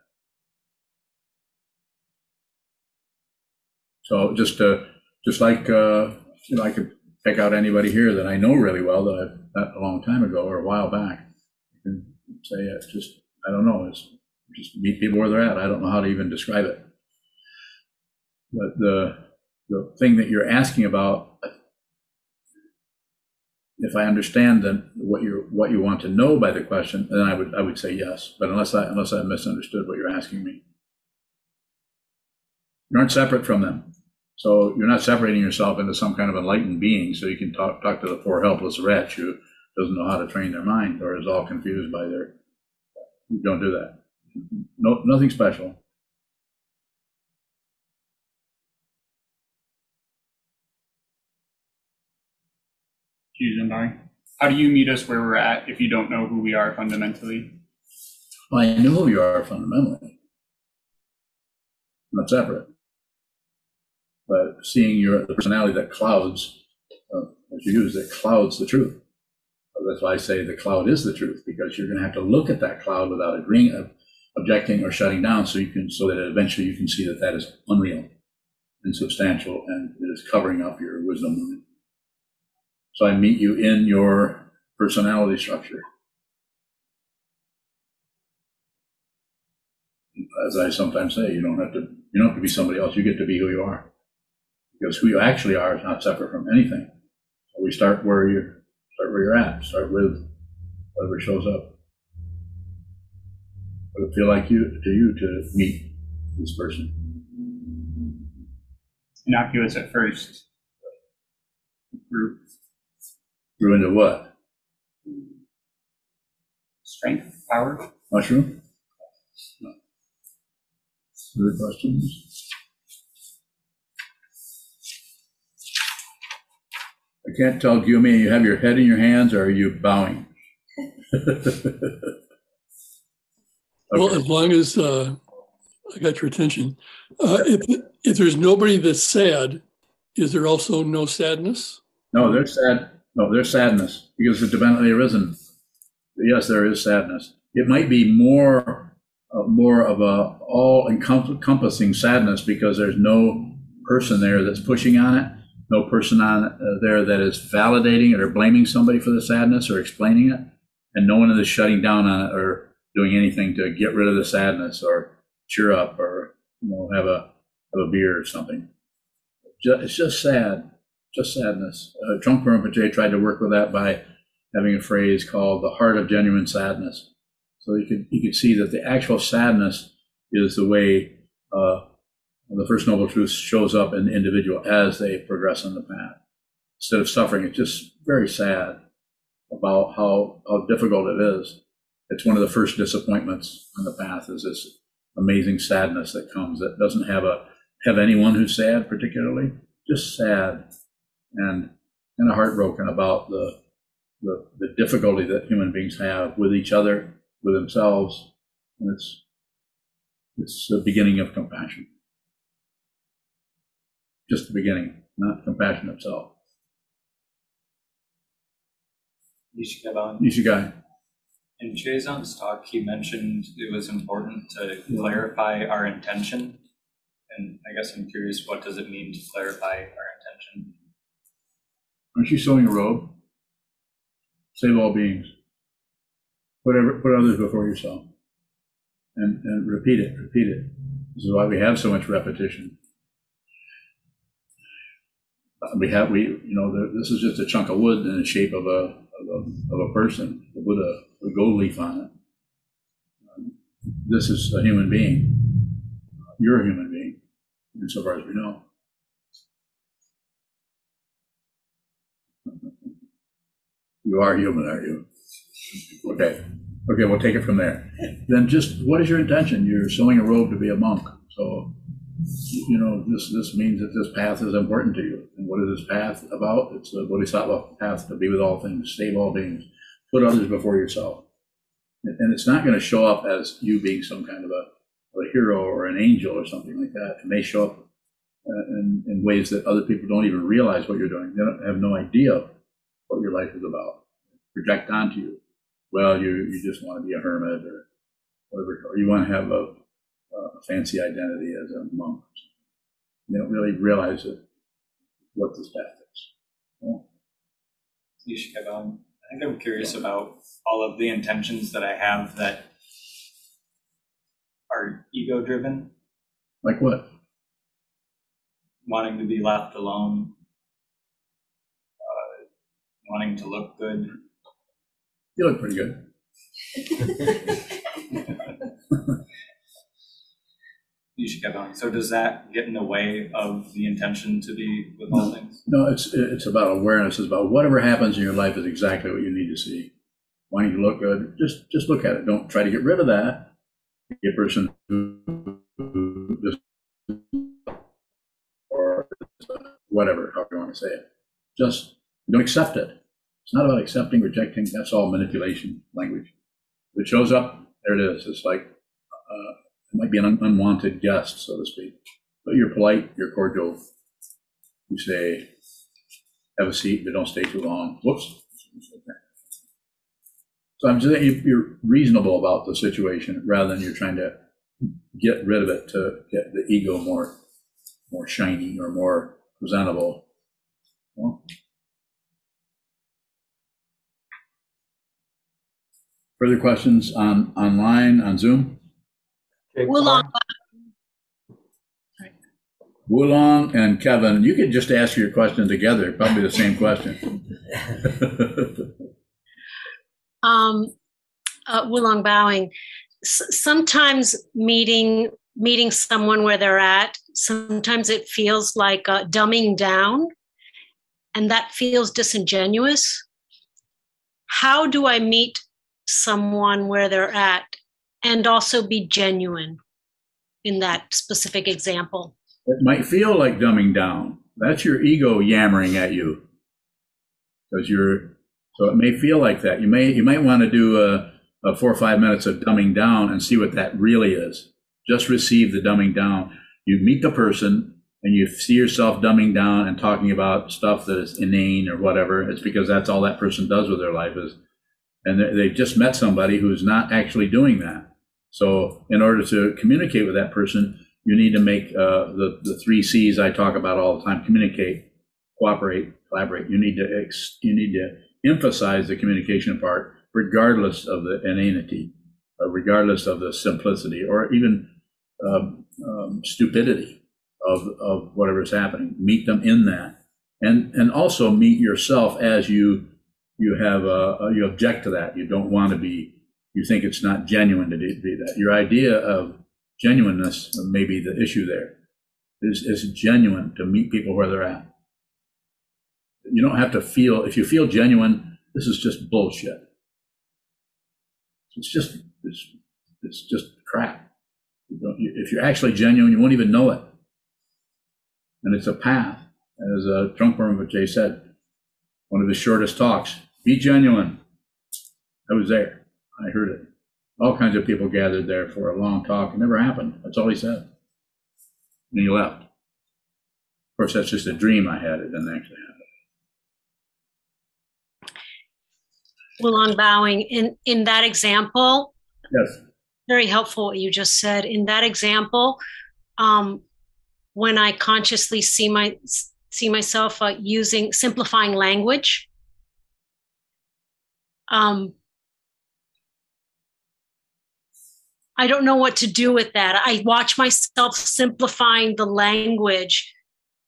Speaker 1: So just uh, just like uh, you know, I could pick out anybody here that I know really well that I've met a long time ago or a while back. Can say it's just I don't know. It's just meet people where they're at. I don't know how to even describe it. But the the thing that you're asking about, if I understand then what you what you want to know by the question, then I would I would say yes. But unless I unless I misunderstood what you're asking me, you aren't separate from them. So you're not separating yourself into some kind of enlightened being so you can talk, talk to the poor helpless wretch who doesn't know how to train their mind or is all confused by their. You don't do that. No, nothing special.
Speaker 3: Jujendai. How do you meet us where we're at if you don't know who we are fundamentally?
Speaker 1: Well, I know who you are fundamentally. Not separate. But seeing your the personality that clouds, uh, as you use, that clouds the truth. That's why I say the cloud is the truth, because you're going to have to look at that cloud without agreeing, uh, objecting, or shutting down, so you can, so that eventually you can see that that is unreal, insubstantial, and it is covering up your wisdom. So I meet you in your personality structure. As I sometimes say, you don't have to, you don't have to be somebody else. You get to be who you are, because who you actually are is not separate from anything. So we start where you start where you're at. Start with whatever shows up. What it feel like you to you to meet this person?
Speaker 3: Innocuous at first. Group
Speaker 1: Grew into what?
Speaker 3: strength, power.
Speaker 1: Mushroom? Other questions? I can't tell, Gumi, you have your head in your hands or are you bowing?
Speaker 11: Well, as long as uh, I got your attention, uh, if if there's nobody that's sad, is there also no sadness?
Speaker 1: No, there's sad. No, there's sadness because it's divinely arisen. Yes, there is sadness. It might be more, uh, more of a all encompassing sadness because there's no person there that's pushing on it. no person on uh, there that is validating it or blaming somebody for the sadness or explaining it, and no one is shutting down on it or doing anything to get rid of the sadness or cheer up or you know have a have a beer or something. It's just sad, just sadness. Uh, Trungpa Rinpoche tried to work with that by having a phrase called the heart of genuine sadness. So you could you could see that the actual sadness is the way uh, the first noble truth shows up in the individual as they progress on the path. Instead of suffering, it's just very sad about how how difficult it is. It's one of the first disappointments on the path is this amazing sadness that comes that doesn't have a have anyone who's sad particularly, just sad and kind of heartbroken about the, the the difficulty that human beings have with each other, with themselves, and it's it's the beginning of compassion. Just the beginning, not compassion itself.
Speaker 10: Ishikaban.
Speaker 1: Ishigai.
Speaker 10: In Chazon's talk, he mentioned it was important to clarify our intention. And I guess I'm curious, what does it mean to clarify our intention?
Speaker 1: Aren't you sewing a robe? Save all beings. Put, ever, put others before yourself. And, and repeat it, repeat it. This is why we have so much repetition. Uh, We have, we, you know, this is just a chunk of wood in the shape of a, of a, of a person with a, a gold leaf on it. Um, This is a human being. You're a human being, insofar as we know. You are human, aren't you? Okay. Okay, we'll take it from there. Then just what is your intention? You're sewing a robe to be a monk. So, you know, this this means that this path is important to you. And what is this path about? It's the Bodhisattva path to be with all things, save all beings, put others before yourself. And it's not going to show up as you being some kind of a, a hero or an angel or something like that. It may show up uh, in, in ways that other people don't even realize what you're doing. They don't have no idea what your life is about. Project onto you. Well, you, you just want to be a hermit or whatever, or you want to have a, a fancy identity as a monk. They don't really realize it, what this path is. Yeah.
Speaker 10: Ishikaban. Um, I think I'm curious about all of the intentions that I have that are ego driven,
Speaker 1: Like what?
Speaker 10: wanting to be left alone, wanting to look good.
Speaker 1: You look pretty good.
Speaker 10: Ishikaban. So does that get in the way of the intention to be with all things?
Speaker 1: No, it's it's about awareness. It's about whatever happens in your life is exactly what you need to see. Wanting to look good, just just look at it. Don't try to get rid of that. Be a person who just or whatever, however you want to say it. Just don't accept it. It's not about accepting, rejecting. That's all manipulation language. If it shows up, there it is. It's like uh, it might be an un- unwanted guest, so to speak. But you're polite, you're cordial. You say, have a seat, but don't stay too long. Whoops. So I'm just saying you- you're reasonable about the situation rather than you're trying to get rid of it to get the ego more, more shiny or more presentable. Well, Further questions on, online, on Zoom?
Speaker 12: Wulong,
Speaker 1: Wulong and Kevin, you could just ask your question together, probably the same question.
Speaker 12: um, uh, Wulong bowing. S- sometimes meeting meeting someone where they're at, sometimes it feels like uh, dumbing down, and that feels disingenuous. How do I meet someone where they're at and also be genuine in that specific example?
Speaker 1: It might feel like dumbing down. That's your ego yammering at you. Because you're, so it may feel like that. You may, you might want to do a, a four or five minutes of dumbing down and see what that really is. Just receive the dumbing down. You meet the person and you see yourself dumbing down and talking about stuff that is inane or whatever. It's because that's all that person does with their life is, and they- they've just met somebody who's not actually doing that. So in order to communicate with that person, you need to make uh, the, the three C's I talk about all the time communicate, cooperate, collaborate. You need to ex, you need to emphasize the communication part, regardless of the inanity, or regardless of the simplicity, or even um, um, stupidity of of whatever's happening. Meet them in that, and and also meet yourself as you you have a, you object to that. You don't want to be. You think it's not genuine to be that. Your idea of genuineness may be the issue there. Is is genuine to meet people where they're at. You don't have to feel. If you feel genuine, this is just bullshit. It's just it's it's just crap. You if you're actually genuine, you won't even know it. And it's a path, as uh, Trungpa Rinpoche said, one of his shortest talks. Be genuine. I was there. I heard it. All kinds of people gathered there for a long talk. It never happened. That's all he said. And he left. Of course, that's just a dream I had. It didn't actually happen.
Speaker 12: Wulong bowing. In in that example,
Speaker 1: Yes.
Speaker 12: very helpful what you just said. In that example, um, when I consciously see my see myself uh, using simplifying language, um, I don't know what to do with that. I watch myself simplifying the language.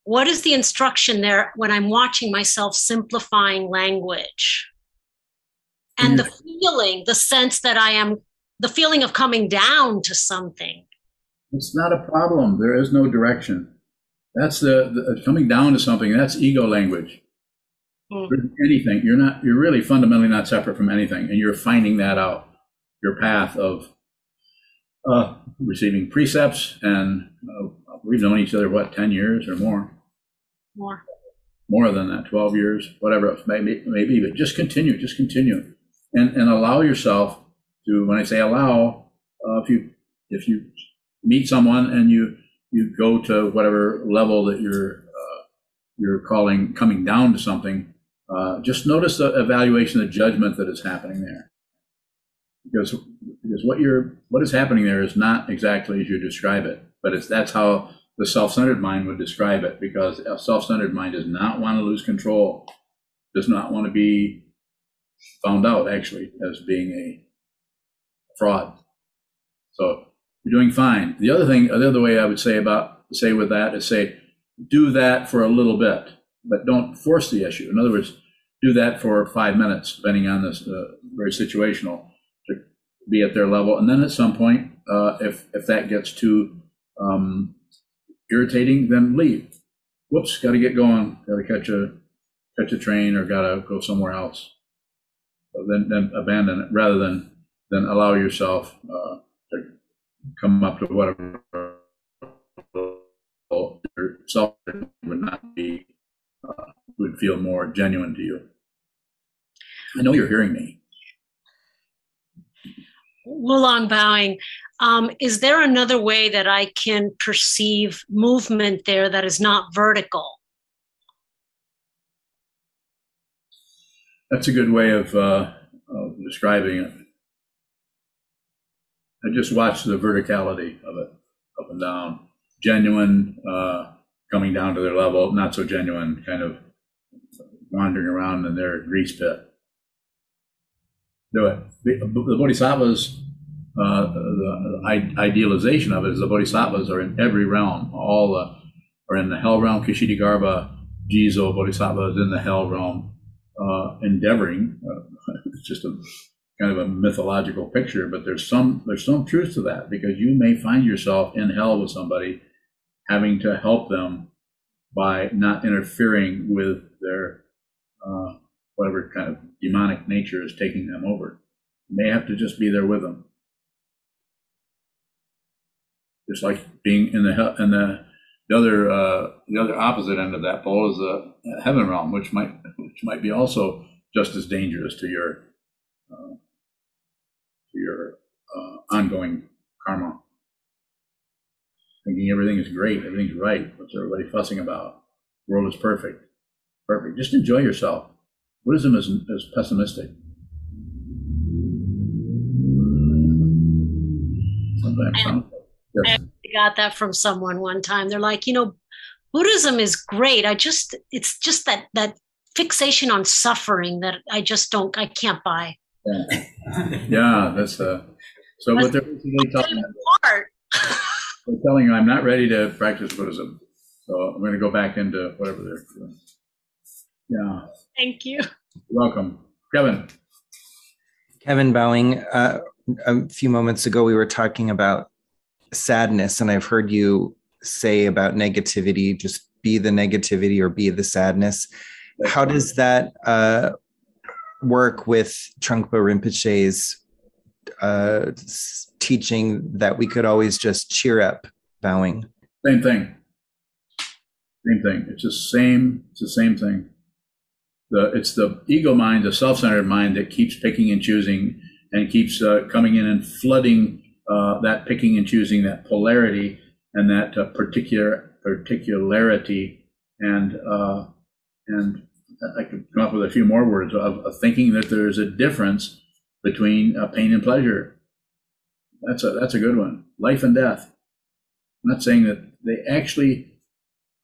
Speaker 12: What is the instruction there when I'm watching myself simplifying language? And the feeling, the sense that I am, the feeling of coming down to something.
Speaker 1: It's not a problem. There is no direction. That's the, the coming down to something. That's ego language.
Speaker 12: Mm.
Speaker 1: Anything. You're not. You're really fundamentally not separate from anything, and you're finding that out. Your path of uh, receiving precepts, and uh, we've known each other what ten years or more,
Speaker 12: More.
Speaker 1: more than that, twelve years, whatever it may be. Maybe, but just continue. Just continue, and and allow yourself to. When I say allow, uh, if you if you meet someone and you you go to whatever level that you're uh, you're calling coming down to something, uh, just notice the evaluation, the judgment that is happening there, because because what you're what is happening there is not exactly as you describe it, but it's that's how the self-centered mind would describe it, because a self-centered mind does not want to lose control, does not want to be found out actually as being a fraud. So you're doing fine. The other thing, the other way I would say about say with that is say, do that for a little bit, but don't force the issue. In other words, do that for five minutes, depending on this, uh, very situational, to be at their level, and then at some point, uh, if if that gets too um, irritating, then leave. Whoops, got to get going. Got to catch a catch a train or got to go somewhere else. So then then abandon it rather than than allow yourself. Uh, to come up to whatever yourself would not be uh, would feel more genuine to you. I know you're hearing me.
Speaker 12: Wulong bowing. Um, is there another way that I can perceive movement there that is not vertical?
Speaker 1: That's a good way of, uh, of describing it. I just watched the verticality of it, up and down. Genuine, uh, coming down to their level, not so genuine, kind of wandering around in their grease pit. Do it. The, bodhisattvas, uh, the, idealization of it is the bodhisattvas are in every realm. All the, are in the hell realm. Kshitigarbha, Jizo, bodhisattva is in the hell realm, uh, endeavoring. Uh, it's just a kind of a mythological picture, but there's some there's some truth to that because you may find yourself in hell with somebody having to help them by not interfering with their uh, whatever kind of demonic nature is taking them over. You may have to just be there with them, just like being in the in the the other uh, the other opposite end of that pole is the heaven realm, which might which might be also just as dangerous to your uh, to your uh, ongoing karma. Thinking everything is great, everything's right. What's everybody fussing about? The world is perfect. Perfect. Just enjoy yourself. Buddhism is, is pessimistic. Sometimes.
Speaker 12: I got that from someone one time. They're like, you know, Buddhism is great. I just it's just that that fixation on suffering that I just don't I can't buy.
Speaker 1: Yeah, yeah that's uh, so what they're basically telling,
Speaker 12: Part.
Speaker 1: they're telling you, I'm not ready to practice Buddhism, so I'm going to go back into whatever they're doing. Yeah,
Speaker 12: Thank you.
Speaker 1: you're welcome, Kevin.
Speaker 13: Kevin Bowing, uh, a few moments ago, we were talking about sadness, and I've heard you say about negativity just be the negativity or be the sadness. How does that uh, work with Trungpa Rinpoche's uh, teaching that we could always just cheer up, bowing?
Speaker 1: Same thing. Same thing. It's the same. It's the same thing. The it's the ego mind, the self-centered mind that keeps picking and choosing and keeps uh, coming in and flooding uh, that picking and choosing, that polarity and that uh, particular particularity, and uh, and I could come up with a few more words of, of thinking that there's a difference between uh, pain and pleasure. That's a that's a good one. Life and death. I'm not saying that they actually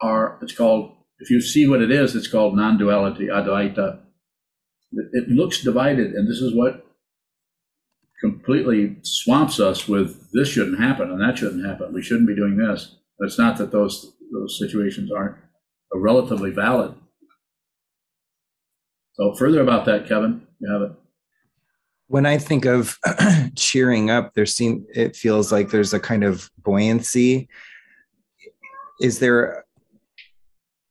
Speaker 1: are, it's called, if you see what it is, it's called non duality, advaita. It, it looks divided, and this is what completely swamps us with this shouldn't happen and that shouldn't happen. We shouldn't be doing this. But it's not that those those situations aren't relatively valid. So further about that, Kevin, you have it.
Speaker 13: When I think of cheering up, there seem it feels like there's a kind of buoyancy. Is there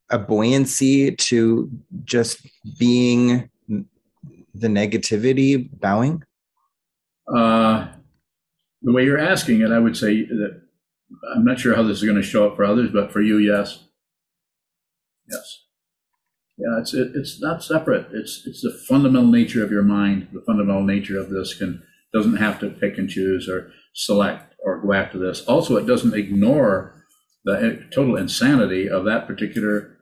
Speaker 13: a buoyancy to just being the negativity bowing?
Speaker 1: Uh, the way you're asking it, I would say that I'm not sure how this is going to show up for others, but for you, yes. Yes. Yeah, it's it, it's not separate. It's it's the fundamental nature of your mind. The fundamental nature of this can doesn't have to pick and choose or select or go after this. Also, it doesn't ignore the total insanity of that particular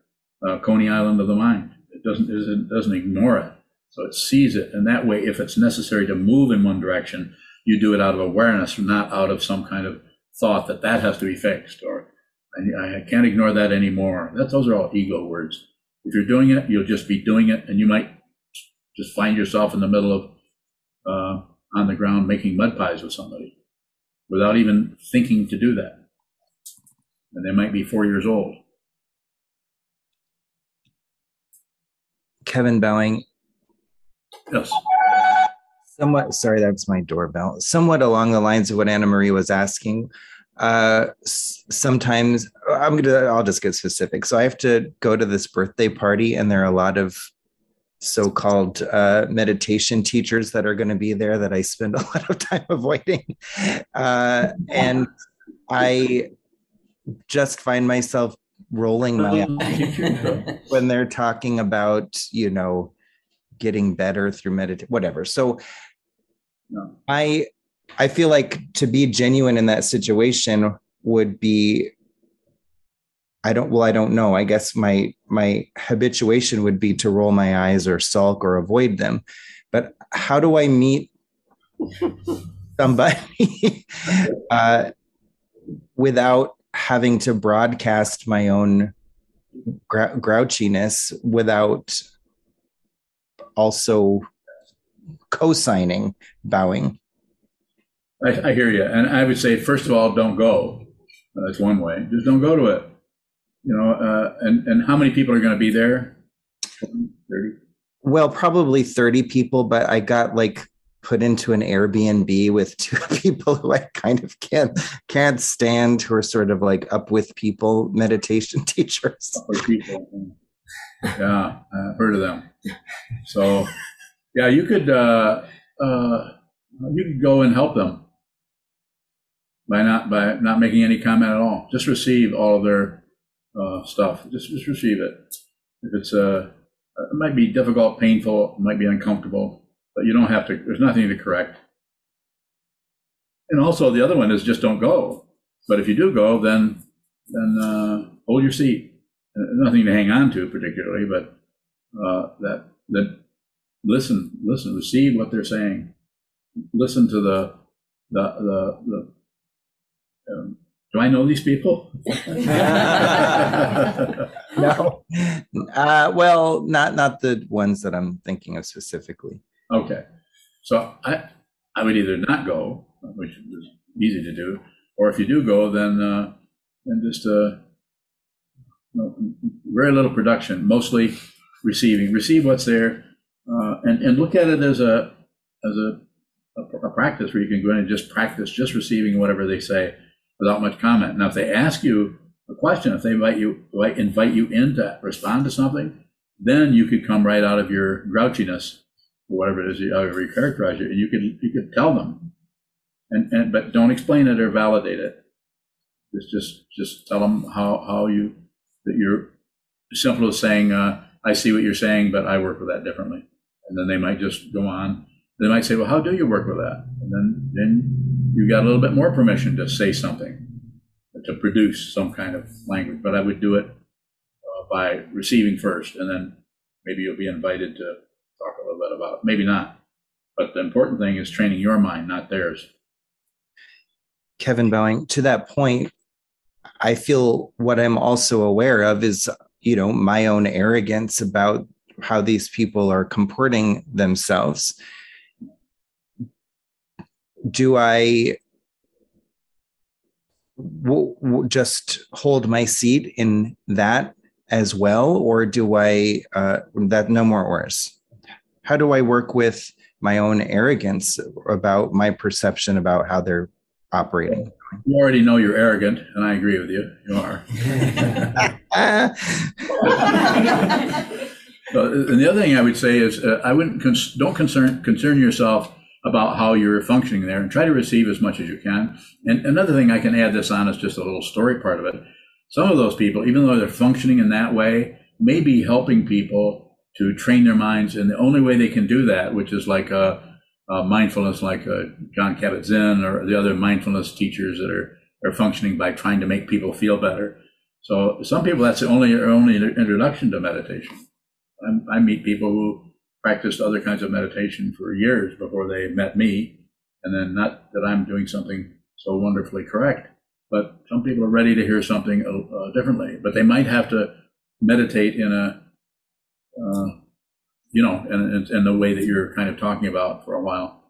Speaker 1: uh, Coney Island of the mind. It doesn't it doesn't ignore it. So it sees it, and that way, if it's necessary to move in one direction, you do it out of awareness, not out of some kind of thought that that has to be fixed or I, I can't ignore that anymore. That those are all ego words. If you're doing it, you'll just be doing it, and you might just find yourself in the middle of uh, on the ground making mud pies with somebody without even thinking to do that. And they might be four years old.
Speaker 13: Kevin Bowing,
Speaker 1: Yes.
Speaker 13: somewhat sorry that's my doorbell somewhat along the lines of what anna marie was asking uh sometimes i'm gonna i'll just get specific. So i have to go to this birthday party and there are a lot of so-called uh, meditation teachers that are going to be there that i spend a lot of time avoiding. Uh, and i just find myself rolling my eyes when they're talking about you know getting better through meditation whatever. So i i feel like to be genuine in that situation would be i don't well i don't know. I guess my my habituation would be to roll my eyes or sulk or avoid them. But how do i meet somebody uh, without having to broadcast my own grou- grouchiness without also co-signing bowing
Speaker 1: I, I hear you, and I would say first of all, don't go. That's one way. Just don't go to it. You know, uh, and and how many people are going to be there? 20, Thirty.
Speaker 13: well probably 30 people but i got like put into an airbnb with two people who i kind of can't can't stand who are sort of like up with people meditation teachers
Speaker 1: people. Yeah, I've heard of them. So, yeah, you could uh, uh, you could go and help them by not by not making any comment at all. Just receive all of their uh, stuff. Just just receive it. If it's uh, it might be difficult, painful, might be uncomfortable, but you don't have to. There's nothing to correct. And also, the other one is just don't go. But if you do go, then then uh, hold your seat. Nothing to hang on to particularly, but uh, that that listen, listen, receive what they're saying. Listen to the the the, the um, Do I know these people?
Speaker 13: no. Uh, well, not not the ones that I'm thinking of specifically.
Speaker 1: Okay. So I, I would either not go, which is easy to do, or if you do go, then, uh, then just, uh, no, very little production, mostly receiving. Receive what's there, uh, and, and look at it as a, as a, a, a practice where you can go in and just practice just receiving whatever they say without much comment. Now, if they ask you a question, if they invite you, invite you in to respond to something, then you could come right out of your grouchiness, or whatever it is, however you characterize it, and you could, you could tell them. And, and, but don't explain it or validate it. Just, just, just tell them how, how you, that you're simple as saying, uh, I see what you're saying, but I work with that differently. And then they might just go on. They might say, well, how do you work with that? And then, then you got a little bit more permission to say something, to produce some kind of language. But I would do it uh, by receiving first, and then maybe you'll be invited to talk a little bit about it. Maybe not. But the important thing is training your mind, not theirs.
Speaker 13: Kevin Bowing, to that point, I feel what I'm also aware of is, you know, my own arrogance about how these people are comporting themselves. Do I w- w- just hold my seat in that as well, or do I uh, that no more ors? How do I work with my own arrogance about my perception about how they're operating?
Speaker 1: You already know you're arrogant, and I agree with you. You are. So, and the other thing I would say is, uh, I wouldn't cons- don't concern concern yourself about how you're functioning there, and try to receive as much as you can. And another thing I can add this on is just a little story part of it. Some of those people, even though they're functioning in that way, may be helping people to train their minds, and the only way they can do that, which is like a, a mindfulness, like uh Jon Kabat-Zinn or the other mindfulness teachers that are are functioning by trying to make people feel better. So some people, that's the only only introduction to meditation. I, I meet people who practiced other kinds of meditation for years before they met me, and then not that I'm doing something so wonderfully correct, but some people are ready to hear something uh, differently. But they might have to meditate in a, uh, you know, in, in, in the way that you're kind of talking about for a while.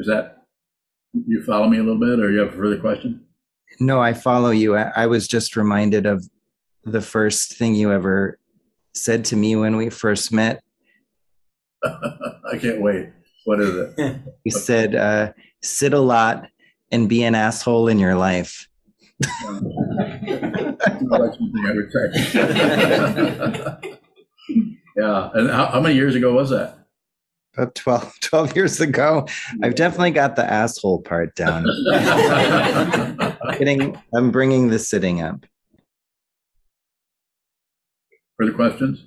Speaker 1: Is that you follow me a little bit, or you have a further question?
Speaker 13: No, I follow you. I, I was just reminded of the first thing you ever said to me when we first met.
Speaker 1: I can't wait. What is it?
Speaker 13: he said, uh, sit a lot and be an asshole in your life.
Speaker 1: That's something I would say. yeah. And how, how many years ago was that?
Speaker 13: About 12, 12 years ago. I've definitely got the asshole part down. Getting, I'm bringing the sitting up.
Speaker 1: Further questions?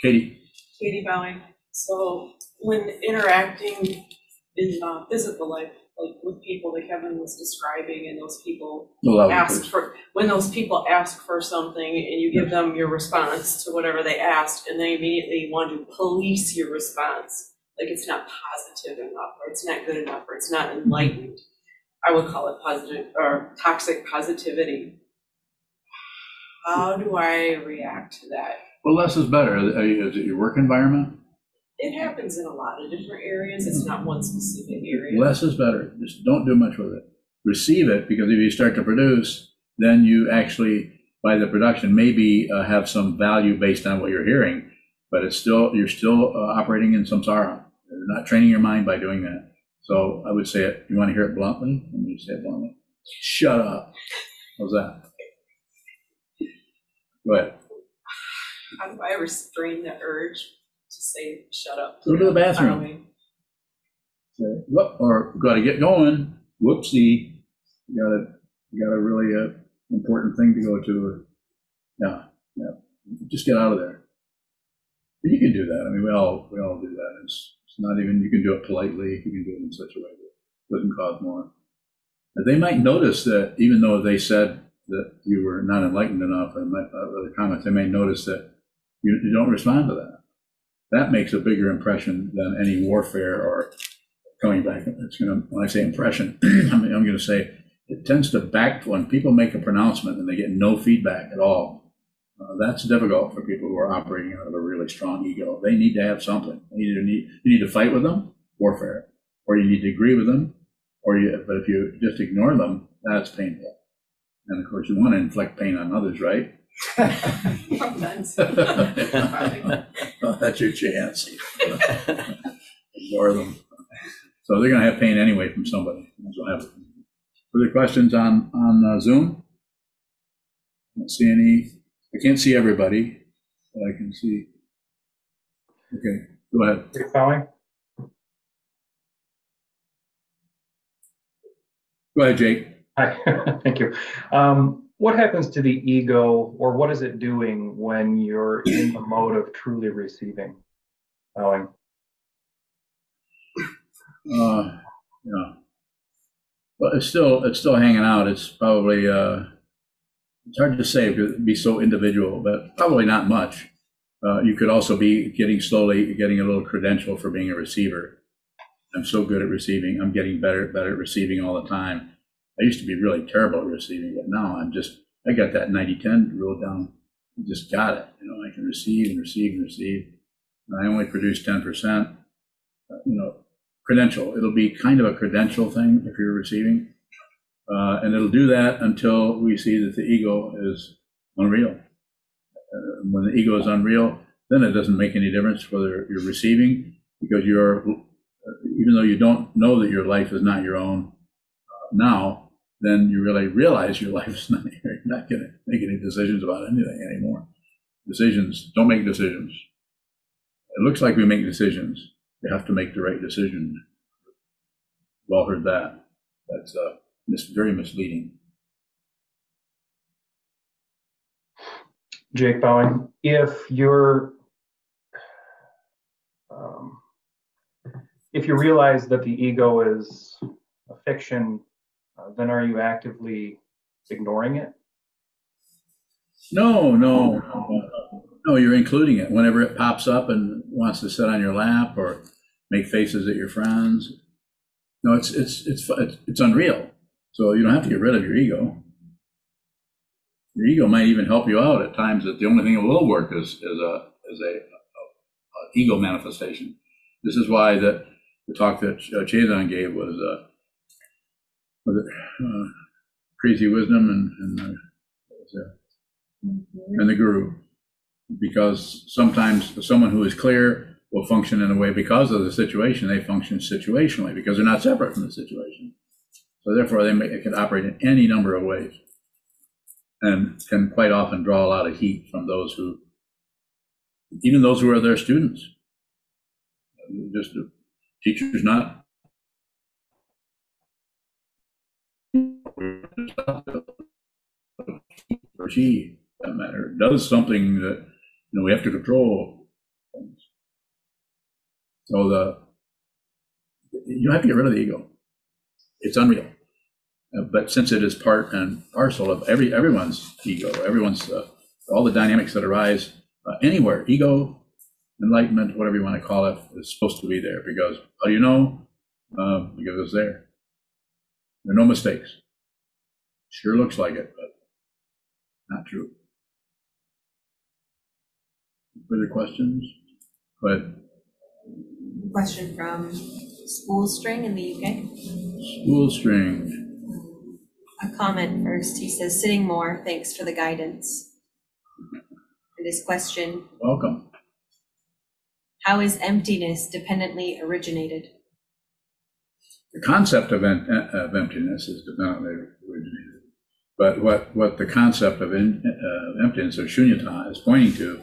Speaker 1: Katie?
Speaker 14: Katie Bowing. So when interacting in uh, physical life, like with people that Kevin was describing, and those people ask for, when those people ask for something and you give them your response to whatever they asked, and they immediately want to police your response, like it's not positive enough, or it's not good enough, or it's not enlightened. I would call it positive or toxic positivity. How do I react to that?
Speaker 1: Well, less is better. Is it your work environment?
Speaker 14: It happens in a lot of different areas. It's not one specific area.
Speaker 1: Less is better. Just don't do much with it. Receive it because if you start to produce, then you actually, by the production, maybe uh, have some value based on what you're hearing, but it's still, you're still uh, operating in samsara. You're not training your mind by doing that. So I would say it, you want to hear it bluntly? Let me say it bluntly. Shut up. How's that? Go ahead.
Speaker 14: How do I restrain the urge to say "shut up"?
Speaker 1: Go to the bathroom.
Speaker 14: Following?
Speaker 1: Say, Whoop, or got to get going. Whoopsie. You got to, you got a really uh, important thing to go to. Yeah, yeah. Just get out of there. But you can do that. I mean, we all we all do that. It's, it's not even you can do it politely. You can do it in such a way that it doesn't cause more. But they might notice that even though they said that you were not enlightened enough and might, uh, other comments, they may notice that you, you don't respond to that. That makes a bigger impression than any warfare or coming back. It's gonna when I say impression, I mean, I'm going to say it tends to back when people make a pronouncement and they get no feedback at all. Uh, that's difficult for people who are operating out of a really strong ego. They need to have something. Either need you need to fight with them, warfare, or you need to agree with them, or you. But if you just ignore them, that's painful. And of course, you want to inflict pain on others, right? Well, that's your chance. Ignore them. So they're going to have pain anyway from somebody. So have further questions on on uh, Zoom? I don't see any. I can't see everybody, but I can see. Okay, go ahead.
Speaker 15: Dick Bowing?
Speaker 1: Go ahead, Jake.
Speaker 15: Hi, thank you. Um, what happens to the ego, or what is it doing when you're in the mode of truly receiving? Bowing.
Speaker 1: Uh, yeah. But it's still it's still hanging out. It's probably uh, it's hard to say it'd be so individual, but probably not much. Uh, you could also be getting slowly getting a little credential for being a receiver. I'm so good at receiving. I'm getting better better at receiving all the time. I used to be really terrible at receiving, but now I'm just I got that 90-10 rule down. I just got it. You know, I can receive and receive and receive. And I only produce 10%. Uh, you know, credential. It'll be kind of a credential thing if you're receiving. Uh, and it'll do that until we see that the ego is unreal. Uh, when the ego is unreal, then it doesn't make any difference whether you're receiving because you're, even though you don't know that your life is not your own uh, now, then you really realize your life is not, you're not going to make any decisions about anything anymore. Decisions, don't make decisions. It looks like we make decisions. You have to make the right decision. Well heard that. That's uh, mis- very misleading.
Speaker 15: Jake Bowen, if you're um, if you realize that the ego is a fiction, uh, then are you actively ignoring it?
Speaker 1: No, no, no, you're including it whenever it pops up and wants to sit on your lap or make faces at your friends. No, it's it's it's it's unreal. So you don't have to get rid of your ego. Your ego might even help you out at times. That the only thing that will work is is a is a, a, a ego manifestation. This is why that the talk that uh, Chazon gave was uh, uh, crazy wisdom and and uh, what was that? and the guru, because sometimes someone who is clear will function in a way because of the situation. They function situationally because they're not separate from the situation. So therefore, they, may, it can operate in any number of ways, and can quite often draw a lot of heat from those who, even those who are their students. Just teachers not or she, that matter, does something that you know we have to control. Things. So the you have to get rid of the ego. It's unreal, uh, but since it is part and parcel of every everyone's ego, everyone's uh, all the dynamics that arise uh, anywhere, ego, enlightenment, whatever you want to call it, is supposed to be there because how do you know? Uh, because it's there. There are no mistakes. Sure looks like it, but not true. Further questions? Go ahead.
Speaker 6: Question from Spool String in the UK.
Speaker 1: Spool String.
Speaker 6: A comment first. He says, sitting more, thanks for the guidance. And his question
Speaker 1: Welcome.
Speaker 6: How is emptiness dependently originated?
Speaker 1: The concept of, en- uh, of emptiness is dependently originated. But what, what the concept of in, uh, emptiness or shunyata is pointing to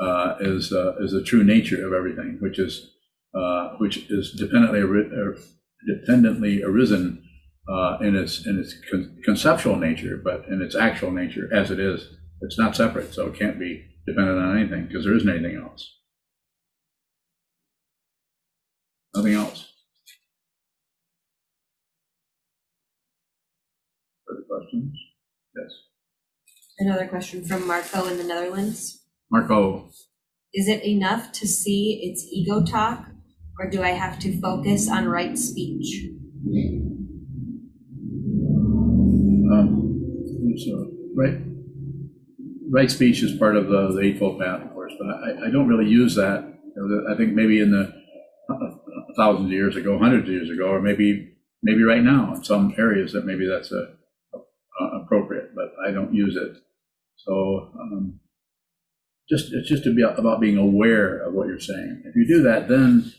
Speaker 1: uh, is uh, is the true nature of everything, which is uh, which is dependently er, dependently arisen uh, in its in its con- conceptual nature, but in its actual nature as it is, it's not separate, so it can't be dependent on anything because there isn't anything else. Nothing else. Further questions? Yes.
Speaker 6: Another question from Marco in the Netherlands.
Speaker 1: Marco.
Speaker 6: Is it enough to see its ego talk, or do I have to focus on right speech?
Speaker 1: Um, so, right, right speech is part of the, the Eightfold Path, of course, but I, I don't really use that. I think maybe in the thousands of years ago, hundreds of years ago, or maybe maybe right now in some areas that maybe that's a, a appropriate, but I don't use it. So um, just it's just to be about being aware of what you're saying. If you do that, then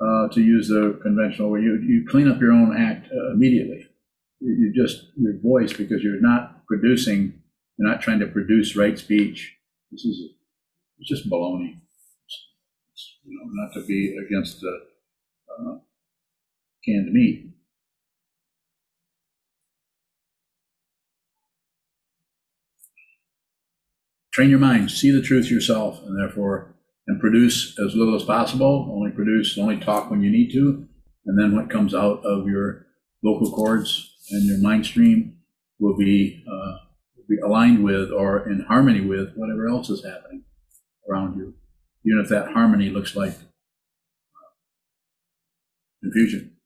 Speaker 1: uh, to use the conventional, you you clean up your own act uh, immediately. You, you just your voice because you're not producing, you're not trying to produce right speech. This is it's just baloney. It's, you know, not to be against uh, canned meat. Train your mind, see the truth yourself, and therefore, and produce as little as possible. Only produce, only talk when you need to, and then what comes out of your vocal cords and your mind stream will be uh, be aligned with or in harmony with whatever else is happening around you, even if that harmony looks like uh, confusion.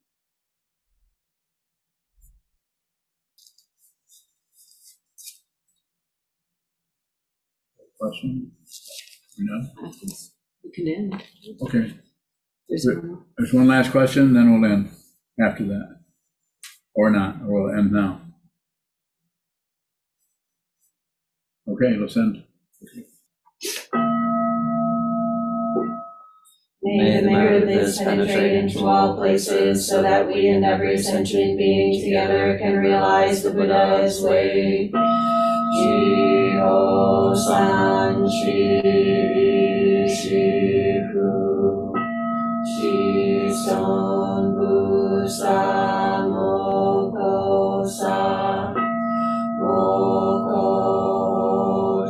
Speaker 1: Question? You know?
Speaker 4: We can end.
Speaker 1: Okay.
Speaker 4: There's
Speaker 1: There-
Speaker 4: one.
Speaker 1: There's one last question, then we'll end after that. Or not, or we'll end now. Okay, let's end.
Speaker 16: May the merit of this penetrate into all places, so that we and every sentient being together can realize the Buddha's way. Jiho san shi shi hu, shi son bu sa moko sa, moko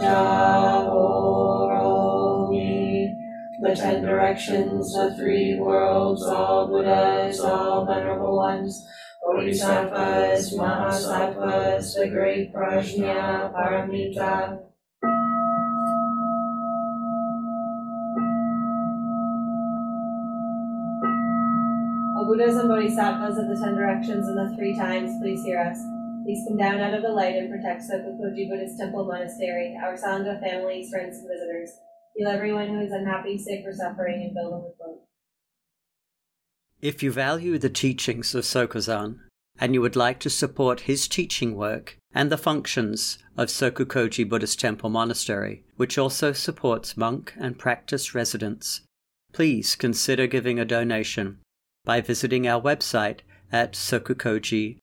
Speaker 16: ja oro ni. The ten directions, the three worlds, all Buddhas, all venerable ones, Bodhisattvas, Mahasattvas, the great Prajna, Paramita.
Speaker 6: O Buddhas and Bodhisattvas of the ten directions and the three times, please hear us. Please come down out of the light and protect Sokukoji Buddhist Temple Monastery, our Sangha families, friends, and visitors. Heal everyone who is unhappy, sick, or suffering, and fill them with love.
Speaker 17: If you value the teachings of Sokuzan and you would like to support his teaching work and the functions of Sokukoji Buddhist Temple Monastery, which also supports monk and practice residents, please consider giving a donation by visiting our website at sokukoji.org.